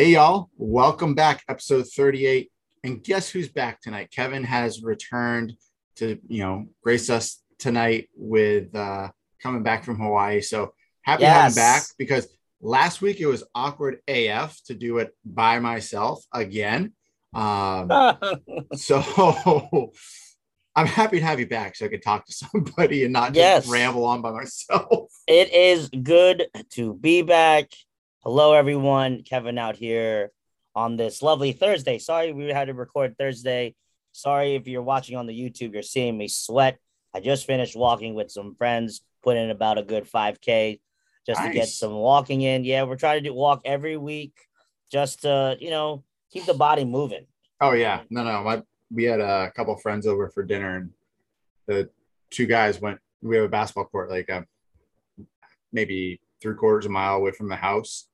Hey, y'all. Welcome back. Episode 38. And guess who's back tonight? Kevin has returned to, you know, grace us tonight with uh, coming back from Hawaii. So happy to have him back because last week it was awkward AF to do it by myself again. Um, so I'm happy to have you back so I could talk to somebody and not just Yes. ramble on by myself. it is good to be back. Hello, everyone. Kevin out here on this lovely Thursday. Sorry we had to record Thursday. Sorry if you're watching on the YouTube, you're seeing me sweat. I just finished walking with some friends, put in about a good 5K just to get some walking in. Yeah, we're trying to do walk every week just to, you know, keep the body moving. Oh yeah, no, no. My we had a couple friends over for dinner, and the two guys went. We have a basketball court like uh, maybe three quarters of a mile away from the house,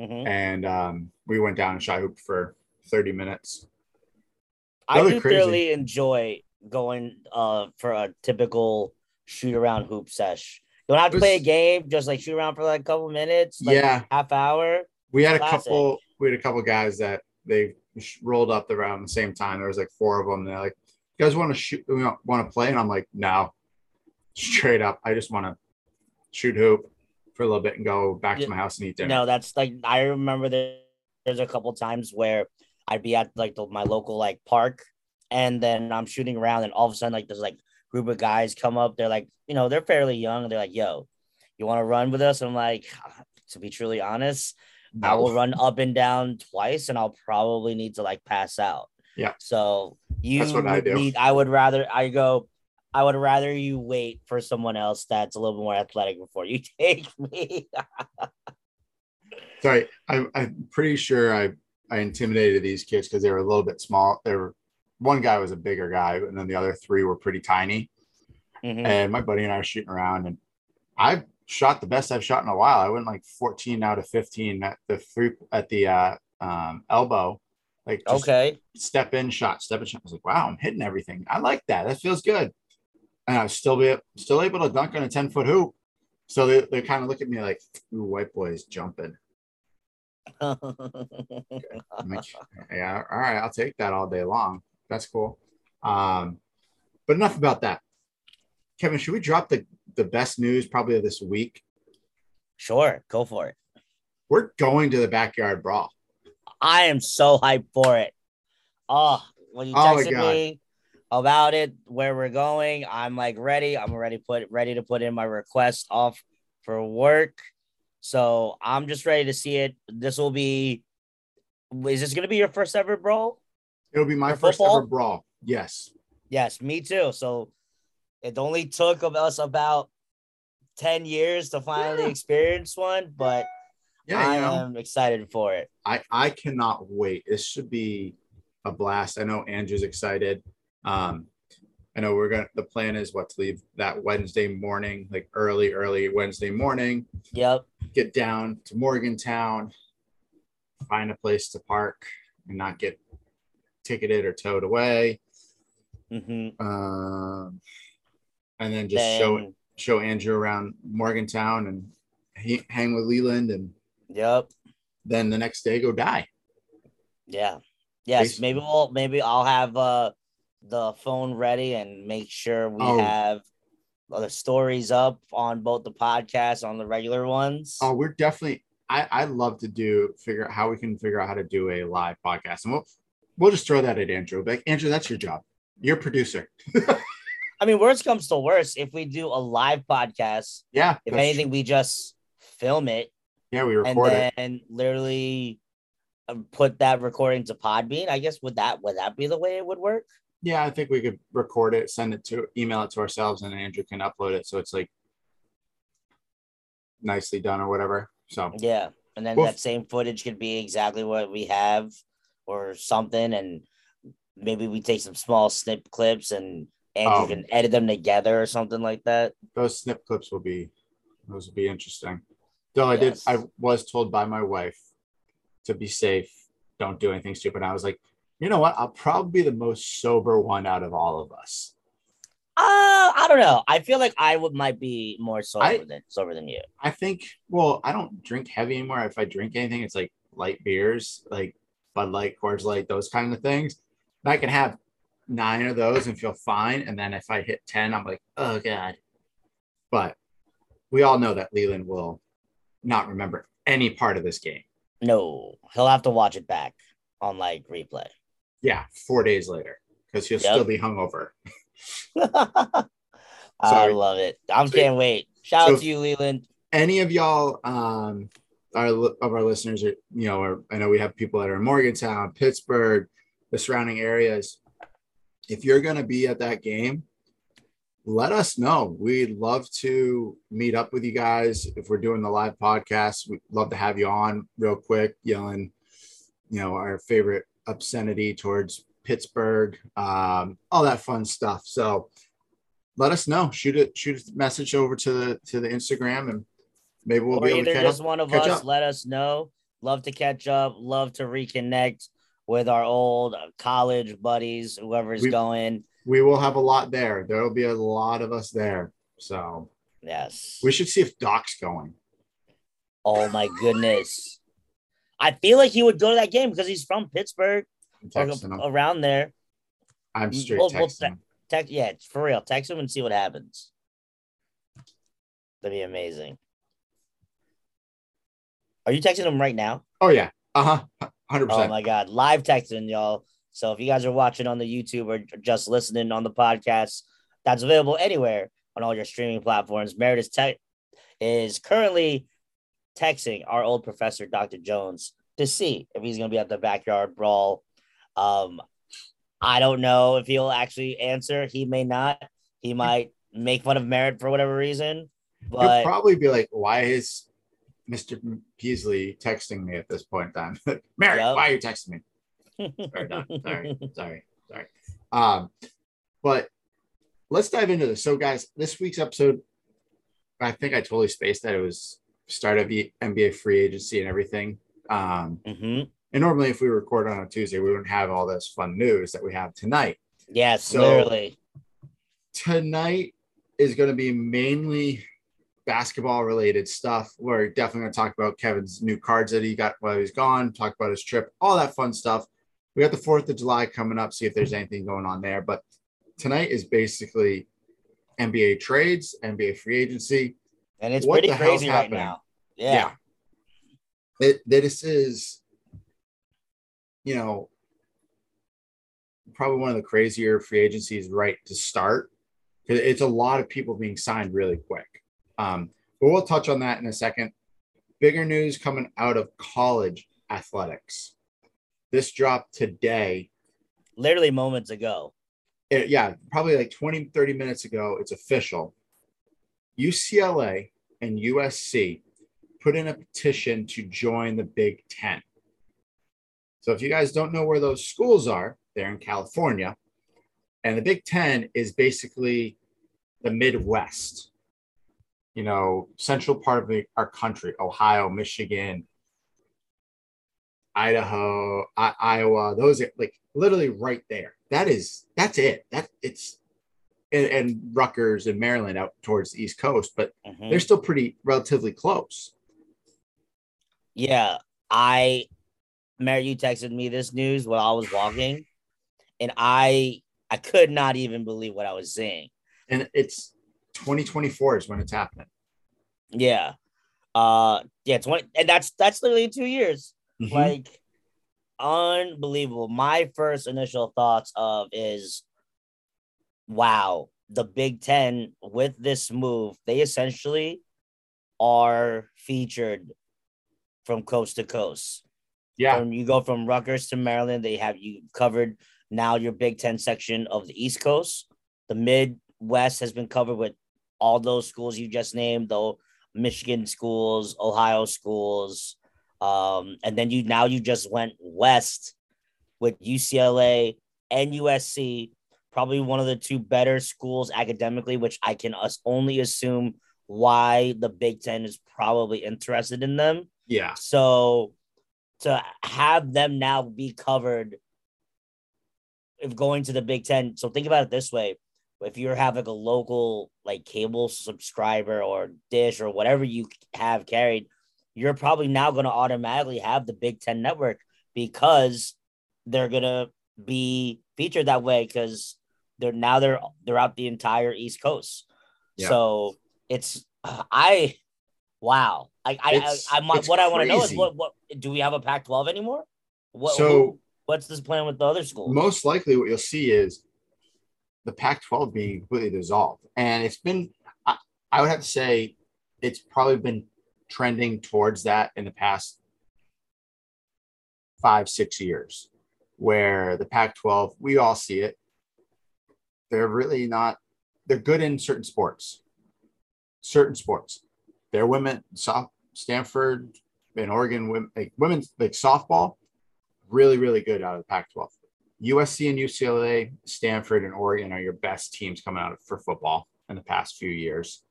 Mhm. and um, we went down and shot hoop for thirty minutes. I do crazy. thoroughly enjoy going uh for a typical shoot around hoop sesh. You don't have to It play a game, just like shoot around for like a couple minutes, like yeah, half hour. we had a couple. We had a couple guys that they rolled up around the same time. There was like four of them. They're like, "You guys want to shoot? Want to play?" And I'm like, "No, straight up. I just want to shoot hoop for a little bit and go back to my house and eat dinner." No, that's like I remember there, there's a couple times where I'd be at like the, my local like park, and then I'm shooting around, and all of a sudden like there's like group of guys come up. They're like, you know, they're fairly young. and They're like, "Yo, you want to run with us?" I'm like, to be truly honest, I will run up and down twice, and I'll probably need to like pass out. Yeah. So you That's what I do. need. I would rather I go. I would rather you wait for someone else that's a little bit more athletic before you take me. Sorry, I, I'm pretty sure I I intimidated these kids because they were a little bit small. They were one guy was a bigger guy, and then the other three were pretty tiny. Mhm. And my buddy and I were shooting around, and I shot the best I've shot in a while. I went like 14 out of 15 at the free at the uh, um, elbow, like Okay. step in shot, step in shot. I was like, wow, I'm hitting everything. I like that. That feels good. And I was still be still able to dunk on a 10 foot hoop. So they, they kind of look at me like, ooh, white boy's jumping. Like, yeah, all right, I'll take that all day long. That's cool. Um, but enough about that. Kevin, should we drop the, the best news probably of this week? sure, go for it. We're going to the backyard brawl. I am so hyped for it. Oh, when you Oh texted God. me about it, where we're going, I'm like ready. I'm already put ready to put in my request off for work. So I'm just ready to see it. This will be. Is this gonna be your first ever brawl? It'll be my For first football? ever brawl. Yes. Yes, me too. So it only took of us about 10 years to finally Yeah. experience one, but Yeah, I know, am excited for it. I, I cannot wait. This should be a blast. I know Andrew's excited. Um, I know we're gonna the plan is what to leave that Wednesday morning, like early, early Wednesday morning, Yep. get down to Morgantown, find a place to park and not get ticketed or towed away. hmm Um, and then just show Then, show Andrew around Morgantown and he, hang with Leland, and yep. then the next day go die. Yeah. Yes. Basi- Maybe we'll, maybe I'll have uh, the phone ready and make sure we Oh. have the stories up on both the podcast on the regular ones. Oh, we're definitely. I I love to do figure out how we can figure out how to do a live podcast, and we'll we'll just throw that at Andrew. Like Andrew, that's your job. You're producer. I mean, worst comes to worst, if we do a live podcast, Yeah. if anything, we just film it yeah, we and record it. then literally uh, put that recording to Podbean. I guess would that would that be the way it would work? Yeah, I think we could record it, send it to email it to ourselves, and Andrew can upload it so it's like nicely done or whatever. So Yeah, and then Well, that same footage could be exactly what we have or something, and maybe we take some small snip clips and Andrew Oh. can edit them together or something like that. those snip clips will be those will be interesting. Though I did, I was told by my wife to be safe, don't do anything stupid. I was like, you know what? I'll probably be the most sober one out of all of us. Uh, I don't know. I feel like I would might be more sober I- than sober than you. I think, well, I don't drink heavy anymore. If I drink anything, it's like light beers, like Bud Light, Coors Light, those kind of things. And I can have nine of those and feel fine. And then if I hit 10, I'm like, oh God. But we all know that Leland will not remember any part of this game. No, he'll have to watch it back on like replay. Yeah, four days later, because he'll Yep. still be hungover. I love it. I So- can't wait. Shout so- out to you, Leland. Any of y'all um our of our listeners are, you know, are, I know we have people that are in Morgantown, Pittsburgh, the surrounding areas. If you're gonna be at that game, let us know. We'd love to meet up with you guys. If we're doing the live podcast, we'd love to have you on real quick, yelling, you know, our favorite obscenity towards Pittsburgh, um, all that fun stuff. So let us know. Shoot it, shoot a message over to the to the Instagram and maybe we'll or be able to either just up. one of us up. let us know. Love to catch up. Love to reconnect with our old college buddies, whoever's We- going. We will have a lot there. There will be a lot of us there. So Yes. we should see if Doc's going. Oh my goodness. I feel like he would go to that game because he's from Pittsburgh around there. I'm straight we'll- we'll. Text, yeah, it's for real. Text him and see what happens. That'd be amazing. Are you texting him right now? Oh yeah. Uh huh. Hundred percent. Oh my god, live texting, y'all. So if you guys are watching on the YouTube or just listening on the podcast, that's available anywhere on all your streaming platforms. Meredith te- is currently texting our old professor, Dr. Jones, to see if he's going to be at the backyard brawl. Um, I don't know if he'll actually answer. He may not. He might make fun of Merritt for whatever reason. He'll But probably be like, "Why is Mr. Peasley texting me at this point in time?" Mary, Yep. why are you texting me? Sorry, Doc. sorry, sorry, sorry. Um, but let's dive into this. So, guys, this week's episode, I think I totally spaced that it was start of the NBA free agency and everything. Um, Mhm. and normally, if we record on a Tuesday, we wouldn't have all this fun news that we have tonight. yes, So- literally. tonight is going to be mainly basketball related stuff. We're definitely going to talk about Kevin's new cards that he got while he's gone, talk about his trip, all that fun stuff. We got the 4th of July coming up, see if there's anything going on there. But tonight is basically NBA trades, NBA free agency. And it's What pretty crazy right now. Yeah. It, this is, you know, probably one of the crazier free agencies right to start. It's a lot of people being signed really quick. Um, but we'll touch on that in a second. Bigger news coming out of college athletics. This dropped today. Literally moments ago. It- yeah, probably like 20, 30 minutes ago. It's official. UCLA and USC put in a petition to join the Big Ten. So if you guys don't know where those schools are, they're in California. And the Big Ten is basically the Midwest, you know, central part of the, our country, Ohio, Michigan, Idaho, I- Iowa, those are like literally right there. That is, that's it. That it's, and, and Rutgers and Maryland out towards the East Coast, but Mhm. they're still pretty relatively close. Yeah, I, Mary, you texted me this news while I was walking, and I, I could not even believe what I was seeing. And it's 2024 is when it's happening. Yeah, uh, yeah, twenty, and that's that's literally two years. Mhm. Like, unbelievable. My first initial thoughts of is, wow, the Big Ten with this move, they essentially are featured from coast to coast. yeah, From you go from Rutgers to Maryland, they have you covered now your Big Ten section of the East Coast. The Midwest has been covered with all those schools you just named, though Michigan schools, Ohio schools, um, and then you now you just went west with UCLA and USC, probably one of the two better schools academically, which I can us- only assume why the Big Ten is probably interested in them. yeah, So to have them now be covered if going to the Big Ten. So think about it this way. If you have like a local like cable subscriber or dish or whatever you have carried, you're probably now going to automatically have the Big Ten network because they're going to be featured that way because they're now they're they're out the entire East Coast. Yeah. So it's I wow. I I, It's- I, I, what I want to know is what what do we have a Pac-12 anymore? What So- who- what's this plan with the other schools? most likely what you'll see is the Pac 12 being completely dissolved. And it's been, I, I would have to say, it's probably been trending towards that in the past five, six years, where the Pac 12, we all see it. They're really not, they're good in certain sports, certain sports. They're women, soft, Stanford and Oregon, women, like women's, like softball, really, really good out of the Pac 12. USC and UCLA, Stanford and Oregon are your best teams coming out for football in the past few years.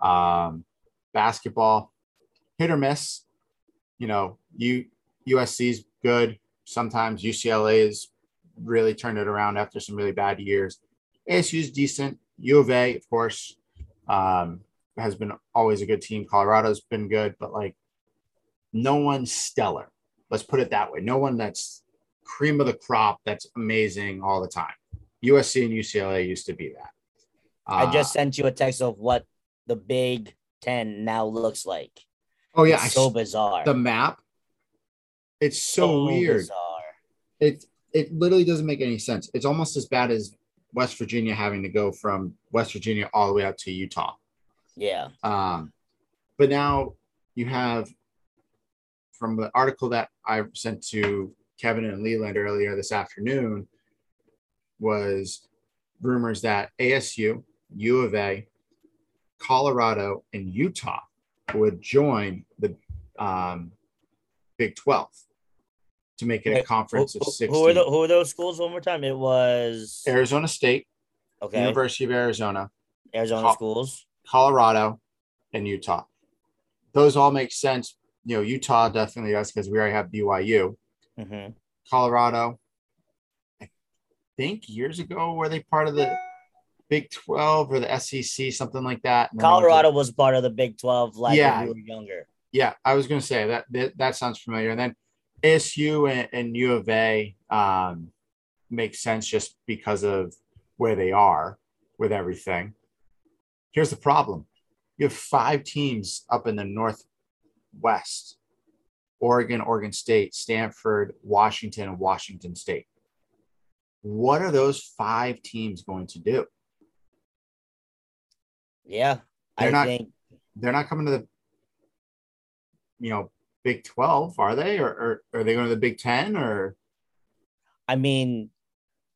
Um, basketball, hit or miss. You know, U, USC's good. Sometimes UCLA is really turned it around after some really bad years. ASU's decent. U of A, of course, um, has been always a good team. Colorado's been good, but like no one stellar. Let's put it that way. No one that's cream of the crop that's amazing all the time. USC and UCLA used to be that. I Uh, just sent you a text of what the Big Ten now looks like. oh yeah, It's so bizarre. the map. It's so, weird. bizarre. It it literally doesn't make any sense. It's almost as bad as West Virginia having to go from West Virginia all the way out to Utah. Yeah. Um, but now you have from the article that I sent to Kevin and Leland earlier this afternoon was rumors that ASU, U of A, Colorado, and Utah would join the um, Big 12 to make it a Who, conference of 16. who who are those schools one more time? It was Arizona State, okay. University of Arizona, Arizona Col- schools. Colorado, and Utah. Those all make sense. You know, Utah definitely does because we already have BYU. hmm Colorado, I think years ago, were they part of the Big 12 or the SEC, something like that? And then they went to- Colorado was part of the Big Twelve, like Yeah. when we were younger. yeah, I was going to say that, that that sounds familiar. And then ASU and, and U of A um, makes sense just because of where they are with everything. Here's the problem: you have five teams up in the Northwest: Oregon, Oregon State, Stanford, Washington, and Washington State. What are those five teams going to do? Yeah, They're I not- think They're not coming to the, you know, Big 12, are they? Or, or are they going to the Big 10 or? I mean,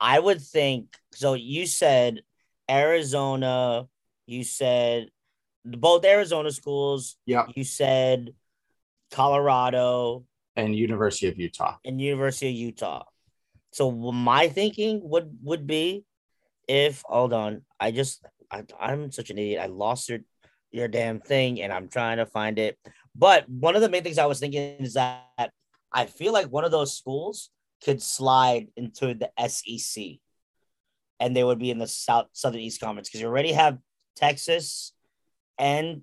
I would think so. You said Arizona, you said both Arizona schools, Yeah, you said Colorado and University of Utah. and University of Utah. So my thinking would would be if hold on, I just I, I'm such an idiot. I lost your your damn thing and I'm trying to find it. But one of the main things I was thinking is that I feel like one of those schools could slide into the SEC and they would be in the South Southern East Conference because you already have Texas and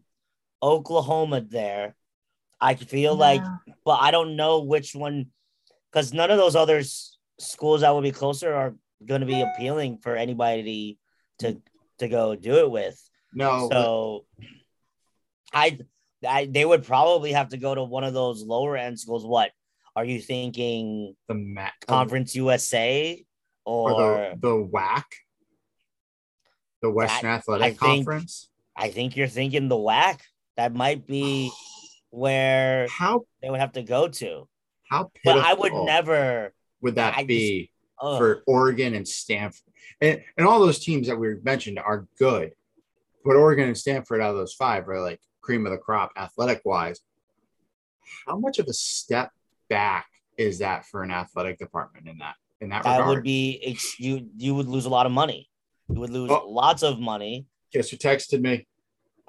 Oklahoma there. I feel like, but I don't know which one because none of those other schools that would be closer are going to be appealing for anybody to to go do it with. No, but So I, I they would probably have to go to one of those lower end schools. What are you thinking? the MAC oh. Conference USA or or the, the WAC, the Western Athletic I think- Conference. I think you're thinking the WAC. That might be where How they would have to go to. how But I would never. would that I be ugh. for Oregon and Stanford? And, and all those teams that we mentioned are good, but Oregon and Stanford out of those five are like cream of the crop athletic wise. How much of a step back is that for an athletic department in that in that, regard? that regard? would be you. You would lose a lot of money. You would lose Oh. lots of money. Guess who texted me?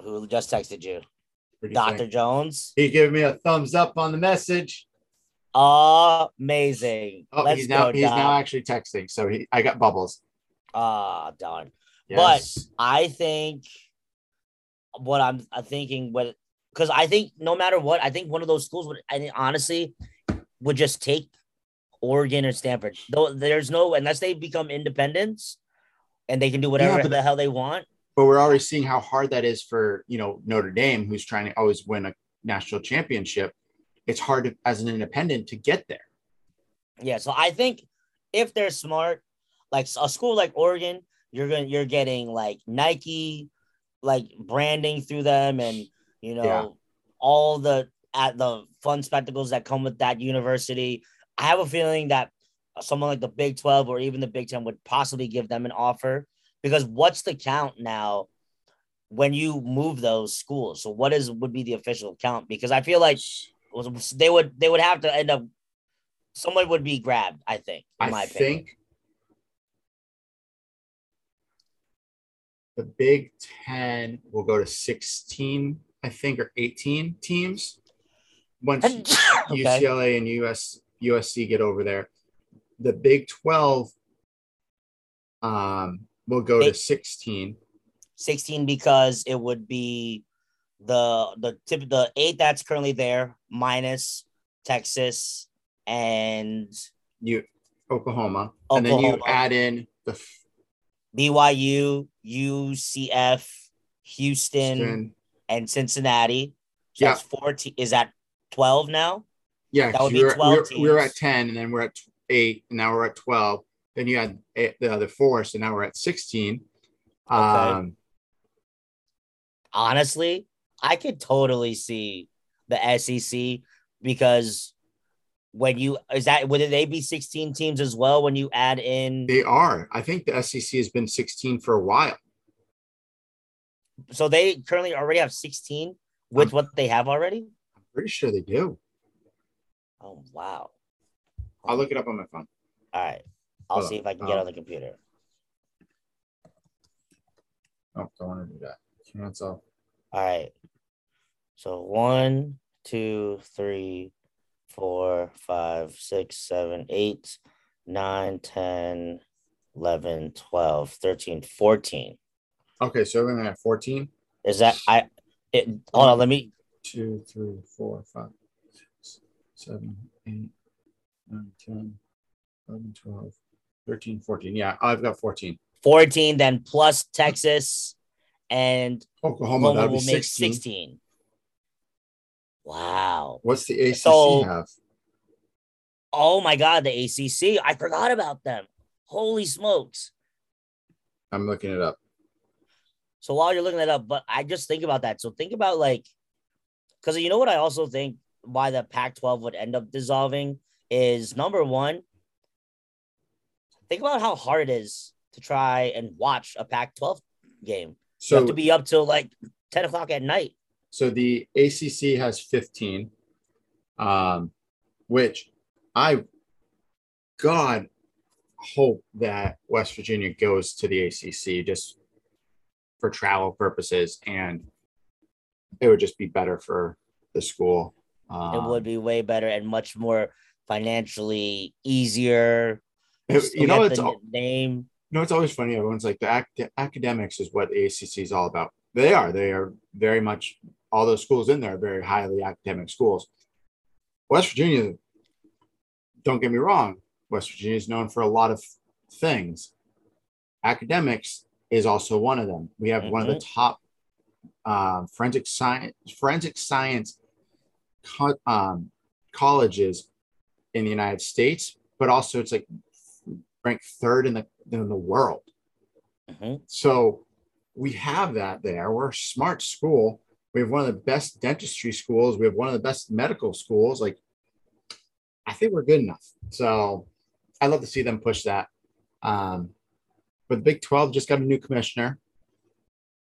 Who just texted you, What you Doctor think? Jones? He gave me a thumbs up on the message. Amazing. Oh, Let's he's now go, he's now actually texting. So he I got bubbles. Ah, darn. Yes. I think what I'm uh, thinking what because I think no matter what, I think one of those schools would, I think, honestly, would just take Oregon or Stanford. Though there's no unless they become independents and they can do whatever Yeah, the hell they want. But we're already seeing how hard that is for you know Notre Dame, who's trying to always win a national championship. It's hard to, as an independent to get there. Yeah, so I think if they're smart, like a school like Oregon, you're gonna you're getting like Nike, like branding through them, and you know Yeah. all the at the fun spectacles that come with that university. I have a feeling that someone like the Big Twelve or even the Big Ten would possibly give them an offer because what's the count now? When you move those schools, so what is would be the official count? Because I feel like they would they would have to end up someone would be grabbed i think in my I opinion the Big Ten will go to 16, I think, or 18 teams once okay. UCLA and US USC get over there. The Big 12 um, will go to 16. 16 because it would be the the tip the eight that's currently there minus texas and You Oklahoma, and then you add in the byu ucf houston, Houston. and cincinnati so Yeah. that's 14 is that 12 now Yeah, That would be we were, 12 we were, we were at 10, and then we're at eight, and now we're at 12. Then you had eight, the other four, so now we're at 16. Um, honestly, I could totally see the SEC because when you is that would they be 16 teams as well when you add in they are. I think the SEC has been 16 for a while. so they currently already have 16 with what they have already? I'm pretty sure they do. Oh wow. I'll look it up on my phone. All right. I'll Hold see on. if I can get Um, on the computer. Oh, don't want to do that. Cancel. All right. So one, two, three, four, five, six, seven, eight, nine, 10, 11, 12, 13, 14. Okay, so we're going to have 14. Is that I it hold on, let me Two, three, four, five, six, seven, eight, nine, 10, 11, 12, 13, 14. Yeah, I've got 14. 14, then plus Texas and Oklahoma, Oklahoma will be make 16. 16. Wow. What's the ACC So- have? Oh my god, the ACC. I forgot about them. Holy smokes. I'm looking it up. So while you're looking that up, but I just think about that. So think about like, because you know what I also think why the Pac-12 would end up dissolving is number one. Think about how hard it is to try and watch a Pac-12 game. You So have to be up till like 10 o'clock at night. So the ACC has 15, um, which I, God, hope that West Virginia goes to the ACC just for travel purposes, and it would just be better for the school. Um, It would be way better and much more financially easier. it- you know, it's the al- name. you know, it's always funny. Everyone's like the ac- academics is what the ACC is all about. They are. They are very much. All those schools in there are very highly academic schools. West Virginia, don't get me wrong. West Virginia is known for a lot of things. Academics is also one of them. We have one of the top uh, forensic science forensic science co- um, colleges in the United States, but also it's like ranked third in the in the world. Mhm. So we have that there. We're a smart school. We have one of the best dentistry schools. We have one of the best medical schools. Like, I think we're good enough. So I'd love to see them push that. Um, but the Big 12 just got a new commissioner.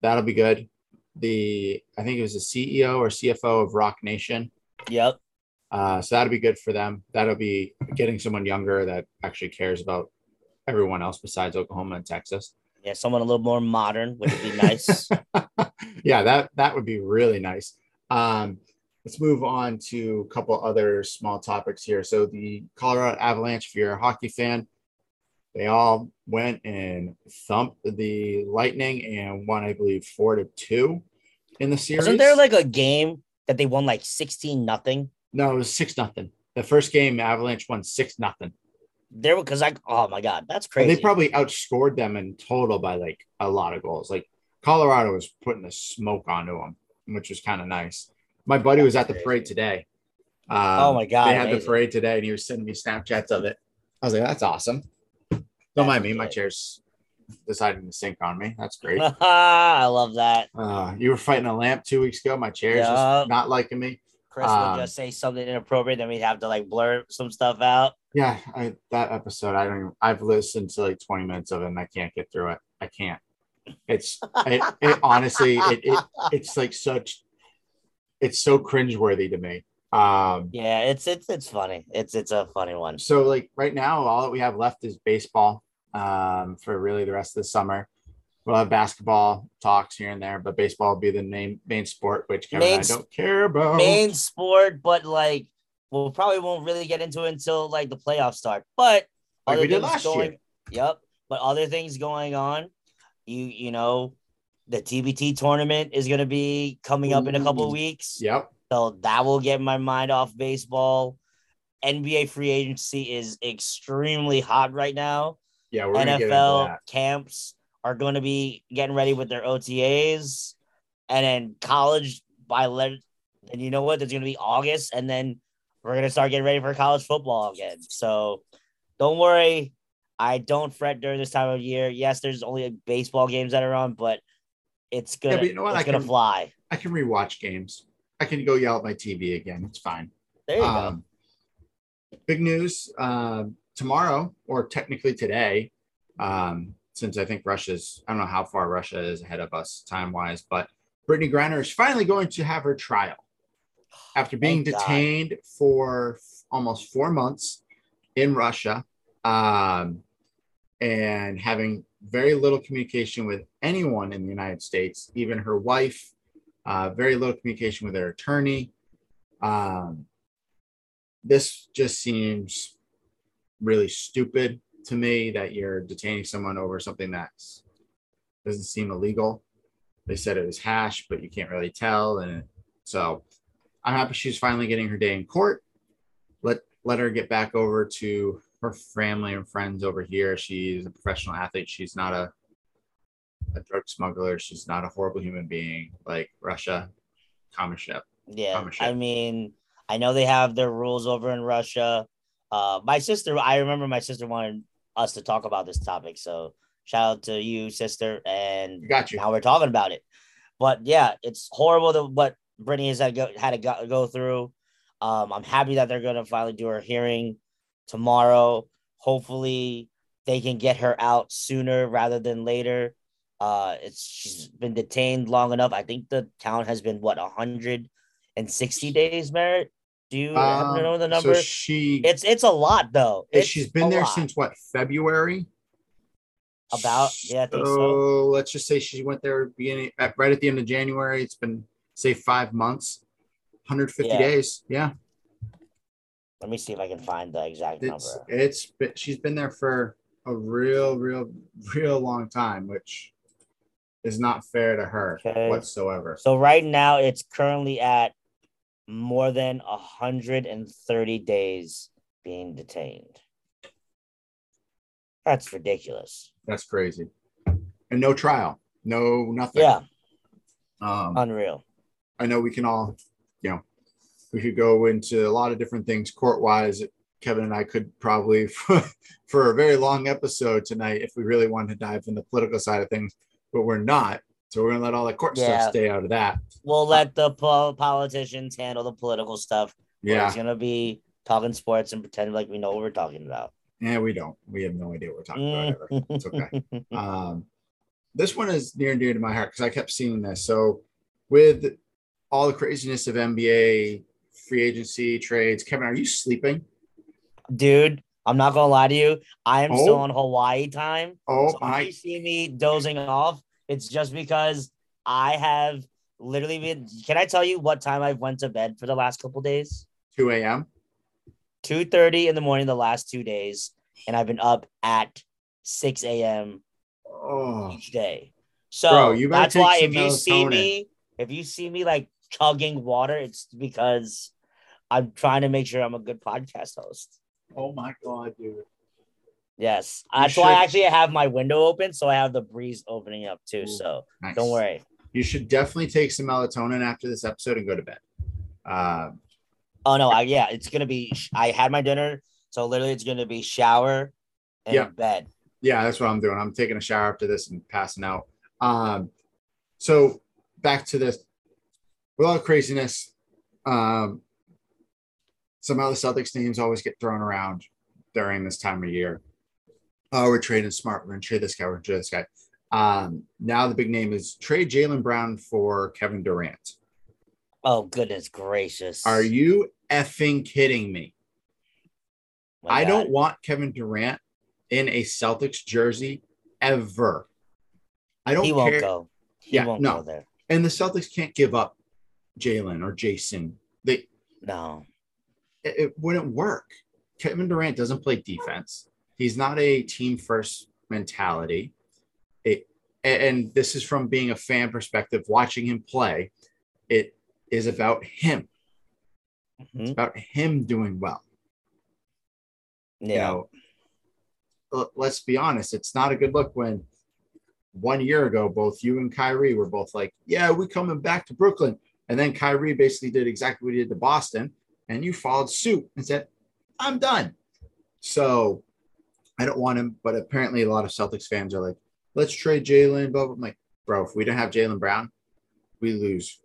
That'll be good. The I think it was the CEO or CFO of Roc Nation. Yep. Uh, so that'll be good for them. That'll be getting someone younger that actually cares about everyone else besides Oklahoma and Texas. Yeah, someone a little more modern would be nice. yeah, that that would be really nice. Um, let's move on to a couple other small topics here. So the Colorado Avalanche, if you're a hockey fan, they all went and thumped the Lightning and won, I believe, four to two in the series. Wasn't there like a game that they won like 16 nothing? No, it was six nothing. The first game, Avalanche won six nothing. There were because like oh my god, that's crazy. They probably outscored them in total by like a lot of goals. Like Colorado was putting the smoke onto them, which was kind of nice. My buddy was at the parade today. Um, Oh my God, They had the parade today, and he was sending me Snapchats of it. I was like, "That's awesome." Don't mind me. My chair's deciding to sink on me. That's great. I love that. Uh, you were fighting a lamp two weeks ago. My chair's Yeah. just not liking me. Chris Um, would just say something inappropriate, then we'd have to like blur some stuff out. Yeah, I, that episode, I don't. Even, I've listened to like twenty minutes of it, and I can't get through it. I can't. It's it, it honestly, it, it it's like such. It's so cringeworthy to me. Um, Yeah, it's it's it's funny. It's it's a funny one. so like right now, all that we have left is baseball. Um, for really the rest of the summer, we'll have basketball talks here and there, but baseball will be the main main sport, which Kevin Main I don't care about. Main sport, but like we'll probably won't really get into it until like the playoffs start. But Like other we did things last going, year. Yep. But other things going on, you you know, the TBT tournament is gonna be coming up in a couple of weeks. Yep. So that will get my mind off baseball. NBA free agency is extremely hot right now. Yeah, we're gonna get into NFL that. camps are going to be getting ready with their OTAs, and then college by let. And you know what? There's going to be August, and then we're going to start getting ready for college football again. So don't worry. I don't fret during this time of year. Yes, there's only baseball games that are on, but it's gonna but you know what? it's I gonna can- fly. I can rewatch games. I can go yell at my TV again. It's fine. There you go. Um, big news uh, tomorrow, or technically today, um, since I think Russia's, I don't know how far Russia is ahead of us time wise, but Brittney Griner is finally going to have her trial after being Thank God. detained for f- almost four months in Russia um, and having very little communication with anyone in the United States, even her wife, uh, very little communication with her attorney. Um, this just seems really stupid to me that you're detaining someone over something that doesn't seem illegal. They said it was hash, but you can't really tell. And so I'm happy she's finally getting her day in court. Let let her get back over to her family and friends over here. She's a professional athlete. She's not a a drug smuggler. She's not a horrible human being like Russia. Common ship. Yeah, Common ship. I mean, I know they have their rules over in Russia. Uh, my sister, I remember my sister wanted us to talk about this topic, so shout out to you, sister, and Got you. now we're talking about it. But yeah, it's horrible that what Brittany has had, go, had to go, go through. Um, I'm happy that they're gonna finally do her hearing tomorrow. Hopefully, they can get her out sooner rather than later. Uh, it's she's been detained long enough. I think the count has been what 160 days. Merit, do you happen to Um, know the number? so she it's it's a lot though. It's she's been there lot. since what February? About- yeah, I think so. let's just say she went there beginning at, right at the end of January. It's been say five months, 150 Yeah. days. Yeah, Let me see if I can find the exact it's number. it's been, she's been there for a real, real, real long time, which is not fair to her Okay. whatsoever. So right now it's currently at more than 130 days being detained. That's ridiculous. That's crazy, and no trial, no nothing. Yeah, Um, unreal. I know we can all, you know, we could go into a lot of different things court wise. Kevin and I could probably for a very long episode tonight if we really wanted to dive in the political side of things, but we're not. So we're gonna let all the court Yeah. stuff stay out of that. We'll let the po- politicians handle the political stuff. Yeah, it's gonna be talking sports and pretend like we know what we're talking about. yeah, we don't. We have no idea what we're talking about ever. Mm. It's okay. Um, this one is near and dear to my heart because I kept seeing this. So, with all the craziness of NBA free agency trades, Kevin, are you sleeping? Dude, I'm not gonna lie to you. I am Oh. still on Hawaii time. Oh, So I you see me dozing off, it's just because I have literally been. Can I tell you what time I've went to bed for the last couple days? 2 a.m. Two thirty in the morning the last two days, and I've been up at six a.m. Oh, each day. So Bro, you that's why if you see me, if you see me like chugging water, it's because I'm trying to make sure I'm a good podcast host. Oh my god, dude. Yes, You that's why I actually have my window open, so I have the breeze opening up too. Ooh, So Nice. don't worry. You should definitely take some melatonin after this episode and go to bed. Uh, Oh no, I, yeah, it's gonna be. I had my dinner, so literally it's gonna be shower and Yeah. bed. yeah, that's what I'm doing. I'm taking a shower after this and passing out. Um, so back to this, with all the craziness, um, somehow the Celtics names always get thrown around during this time of year. Oh, we're trading smart. We're gonna trade this guy. We're gonna trade this guy. Um, now the big name is trade Jaylen Brown for Kevin Durant. Oh goodness gracious! Are you effing kidding me? My I God. don't want Kevin Durant in a Celtics jersey ever. I don't He won't care. go. He Yeah, won't no. go there. And the Celtics can't give up Jaylen or Jayson. They No. it, it wouldn't work. Kevin Durant doesn't play defense. He's not a team first mentality. It and, this is from being a fan perspective, watching him play. It is about him. It's Mhm. about him doing well. Yeah. you know, let's be honest, it's not a good look when one year ago, both you and Kyrie were both like, Yeah, we coming back to Brooklyn. And then Kyrie basically did exactly what he did to Boston, and you followed suit and said, I'm done. So I don't want him, but apparently a lot of Celtics fans are like, let's trade Jaylen. Blah, blah. I'm like, bro, if we don't have Jaylen Brown, we lose.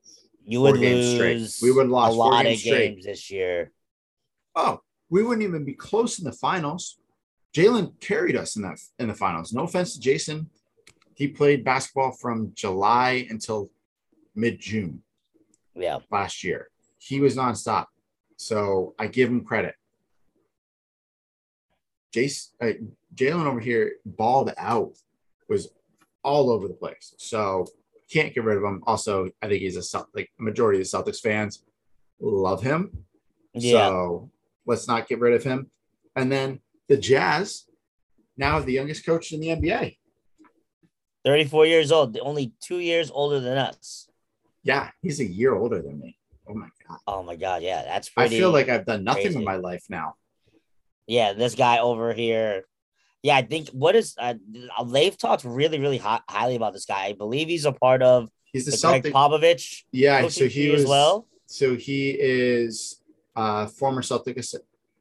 you four would games lose. We would've lost a lot games of straight. games this year. Oh, we wouldn't even be close in the finals. Jaylen carried us in that in the finals. No offense to Jayson. He played basketball from July until mid June Yeah. last year. He was nonstop. So I give him credit. Jace, uh, Jaylen over here balled out, was all over the place. So can't get rid of him. Also, I think he's a like majority of the Celtics fans love him. Yeah. So let's not get rid of him. And then the Jazz now the youngest coach in the NBA. 34 years old, only two years older than us. Yeah, he's a year older than me. Oh my god. Oh my god, yeah, that's pretty. I feel like I've done nothing crazy. with my life now. yeah, this guy over here. Yeah, I think what is uh, they've talked really, really hi- highly about this guy. I believe he's a part of He's the, the Greg Celtic. Popovich yeah, so he was as well. So he is uh former Celtic assi-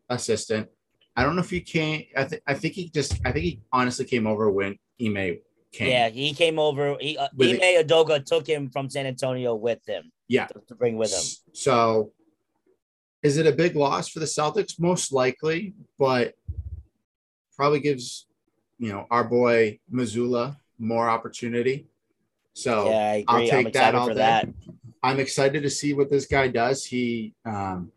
assistant. I don't know if he came. I think I think he just. I think he honestly came over when Ime came. Yeah, he came over. He uh, Ime Udoka took him from San Antonio with him. Yeah. to, to bring with him. So, is it a big loss for the Celtics? Most likely, but probably gives you know our boy Mazzulla more opportunity. So yeah, I I'll take I'm that all day. that. I'm excited to see what this guy does. He, um,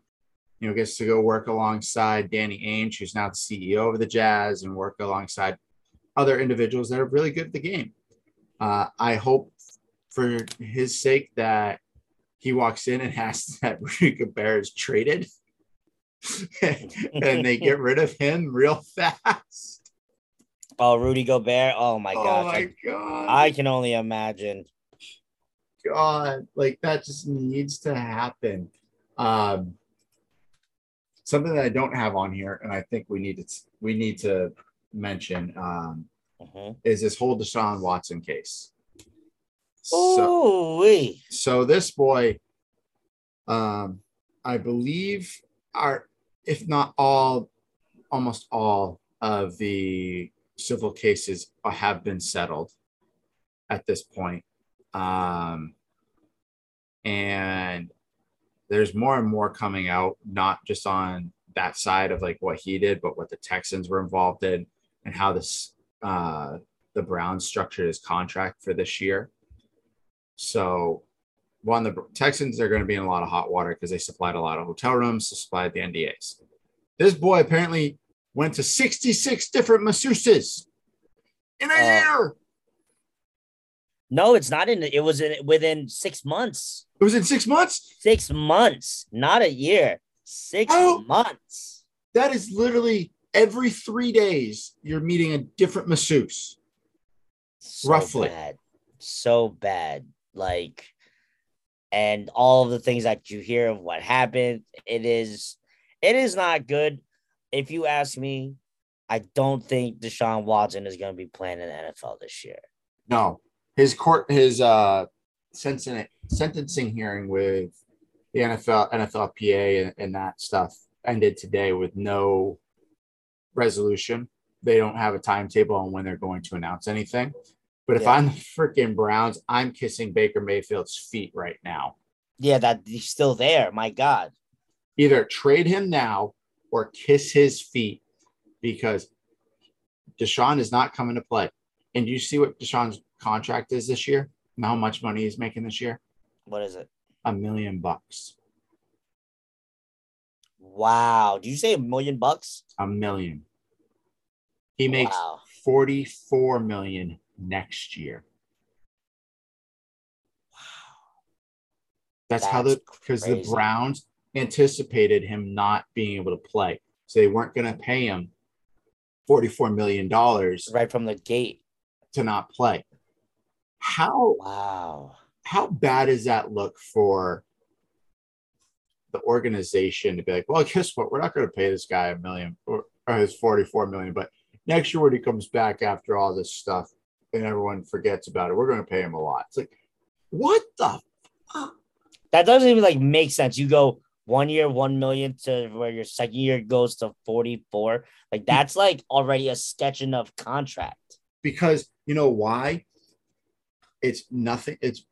you know, gets to go work alongside Danny Ainge, who's now the CEO of the Jazz, and work alongside other individuals that are really good at the game. Uh, I hope for his sake that he walks in and has that Rudy Gobert is traded and they get rid of him real fast. Oh, Rudy Gobert. Oh my god. oh my I, God. I can only imagine. God, like that just needs to happen. Um, something that I don't have on here, and I think we need to we need to mention um, Mhm. is this whole Deshaun Watson case. So, so this boy, um, I believe, are if not all, almost all of the civil cases have been settled at this point. Um, and there's more and more coming out, not just on that side of like what he did, but what the Texans were involved in and how this uh, the Browns structured his contract for this year. So, one, the Texans are going to be in a lot of hot water because they supplied a lot of hotel rooms, supplied the NDAs. This boy apparently went to 66 different masseuses in a Uh, year. No, it's not in. It was in within six months. It was in six months. Six months, not a year. Six months. That is literally every three days you're meeting a different masseuse. So Roughly. bad. So bad. Like and all of the things that you hear of what happened, it is it is not good. If you ask me, I don't think Deshaun Watson is going to be playing in the NFL this year. No, his court, his uh, sentencing sentencing hearing with the NFL, NFLPA, and, and that stuff ended today with no resolution. They don't have a timetable on when they're going to announce anything. But if Yeah. I'm the freaking Browns, I'm kissing Baker Mayfield's feet right now. Yeah, that he's still there. My God. Either trade him now or kiss his feet because Deshaun is not coming to play. And you see what Deshaun's contract is this year? And how much money he's making this year? What is it? A million bucks. Wow. Did you say a million bucks? A million. He makes Wow. 44 million next year. Wow. That's, how the because the. Browns anticipated him not being able to play. So they weren't going to pay him 44 million dollars Right from the gate. to not play. How Wow. how bad does that look for the organization to be like, well, guess what? We're not going to pay this guy a million or, or his 44 million, but next year when he comes back after all this stuff and everyone forgets about it, we're going to pay him a lot. It's like, what the fuck? That doesn't even like make sense. You go one year, one million to where your second year goes to 44. Like that's like already a sketch enough contract. Because you know why? It's nothing. It's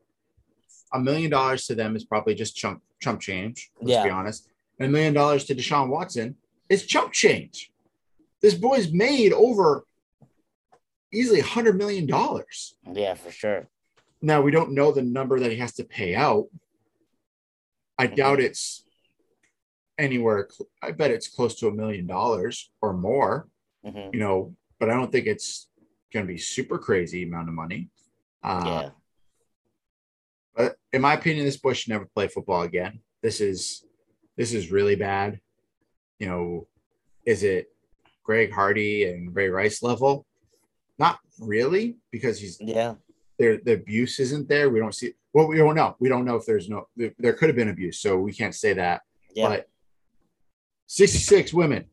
a million dollars to them is probably just chump chump change. Let's Yeah. be honest. And a million dollars to Deshaun Watson is chump change. This boy's made over easily a hundred million dollars. Yeah, for sure. Now we don't know the number that he has to pay out. I Mhm. doubt it's anywhere. I bet it's close to a million dollars or more. Mhm. You know, but I don't think it's going to be super crazy amount of money. Uh, Yeah. In my opinion, this boy should never play football again. This is this is really bad. You know, is it Greg Hardy and Ray Rice level? Not really, because he's Yeah. there. The abuse isn't there. We don't see. Well, we don't know. We don't know if there's no. There, there could have been abuse, so we can't say that. Yeah. But 66 women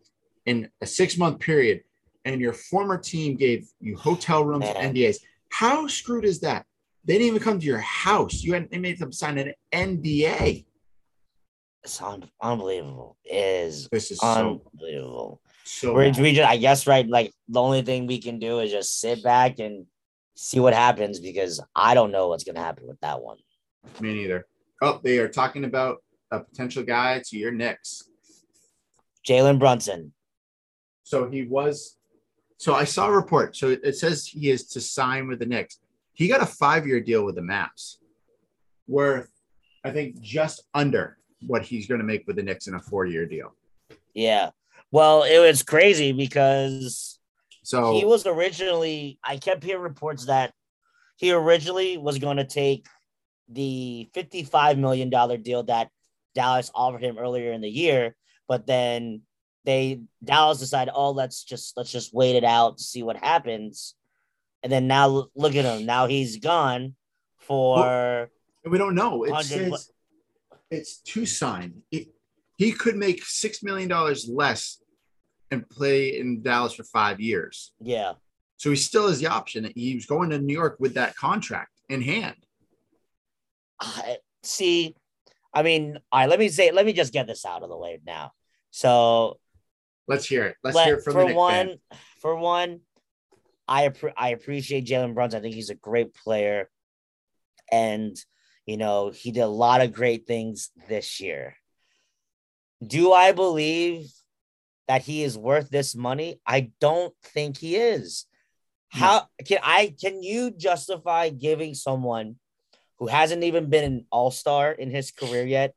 in a six month period, and your former team gave you hotel rooms Man. and NDAs. How screwed is that? They didn't even come to your house. You had they made them sign an NDA. It's un- unbelievable. It is This is unbelievable. so. We're, we just, I guess, right? Like the only thing we can do is just sit back and see what happens because I don't know what's gonna happen with that one. Me neither. Oh, they are talking about a potential guy to your Knicks. Jalen Brunson. So he was. So I saw a report. So it says he is to sign with the Knicks. He got a five-year deal with the Mavs, worth I think just under what he's going to make with the Knicks in a four-year deal. Yeah. Well, it was crazy because So he was originally. I kept hearing reports that he originally was going to take the fifty-five million dollar deal that Dallas offered him earlier in the year, but then they Dallas decided, oh, let's just let's just wait it out, to see what happens, and then now look at him. Now he's gone for we don't know. It says it's to sign. It, he could make six million dollars less and play in Dallas for five years. yeah. So he still has the option. He was going to New York with that contract in hand. I see. I mean, all right. Let me say. Let me just get this out of the way now. So Let's hear it. Let's let- hear it from for the one, fan. for one, I appre- I appreciate Jalen Brunson. I think he's a great player, and you know he did a lot of great things this year. Do I believe that he is worth this money? I don't think he is. How can I? Can you justify giving someone who hasn't even been an All Star in his career yet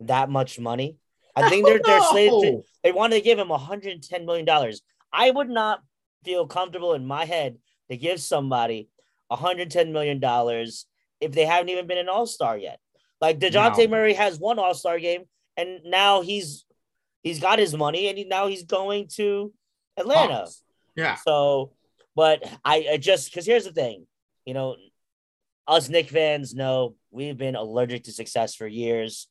that much money? I think they're they're slated to, they wanted to give him 110 million dollars. I would not feel comfortable in my head to give somebody 110 million dollars if they haven't even been an all-star yet. Like DeJounte No. Murray has one all-star game and now he's he's got his money and he, now he's going to Atlanta. Yeah. So, but I, I just because here's the thing, you know, us Knicks fans know we've been allergic to success for years.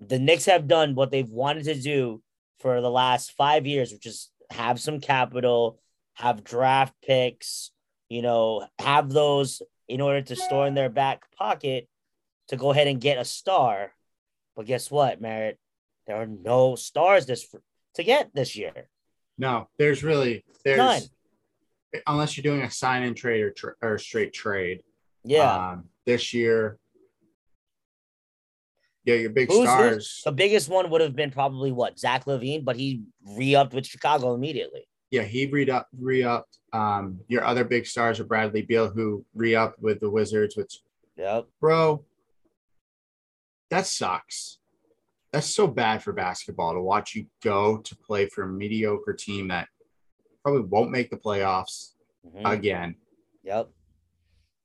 The Knicks have done what they've wanted to do for the last five years, which is have some capital, have draft picks, you know, have those in order to store in their back pocket to go ahead and get a star. But guess what, Merritt? There are no stars this to get this year. No, there's really there's None. unless you're doing a sign and trade or, tra- or straight trade. Yeah. Um, this year, yeah, your big Who's- who's- stars. the biggest one would have been probably what Zach LaVine, but he re-upped with Chicago immediately. Yeah, he re up re upped. Um, your other big stars are Bradley Beal, who re upped with the Wizards. Which, Yep. bro, that sucks. That's so bad for basketball to watch you go to play for a mediocre team that probably won't make the playoffs Mhm. again. Yep.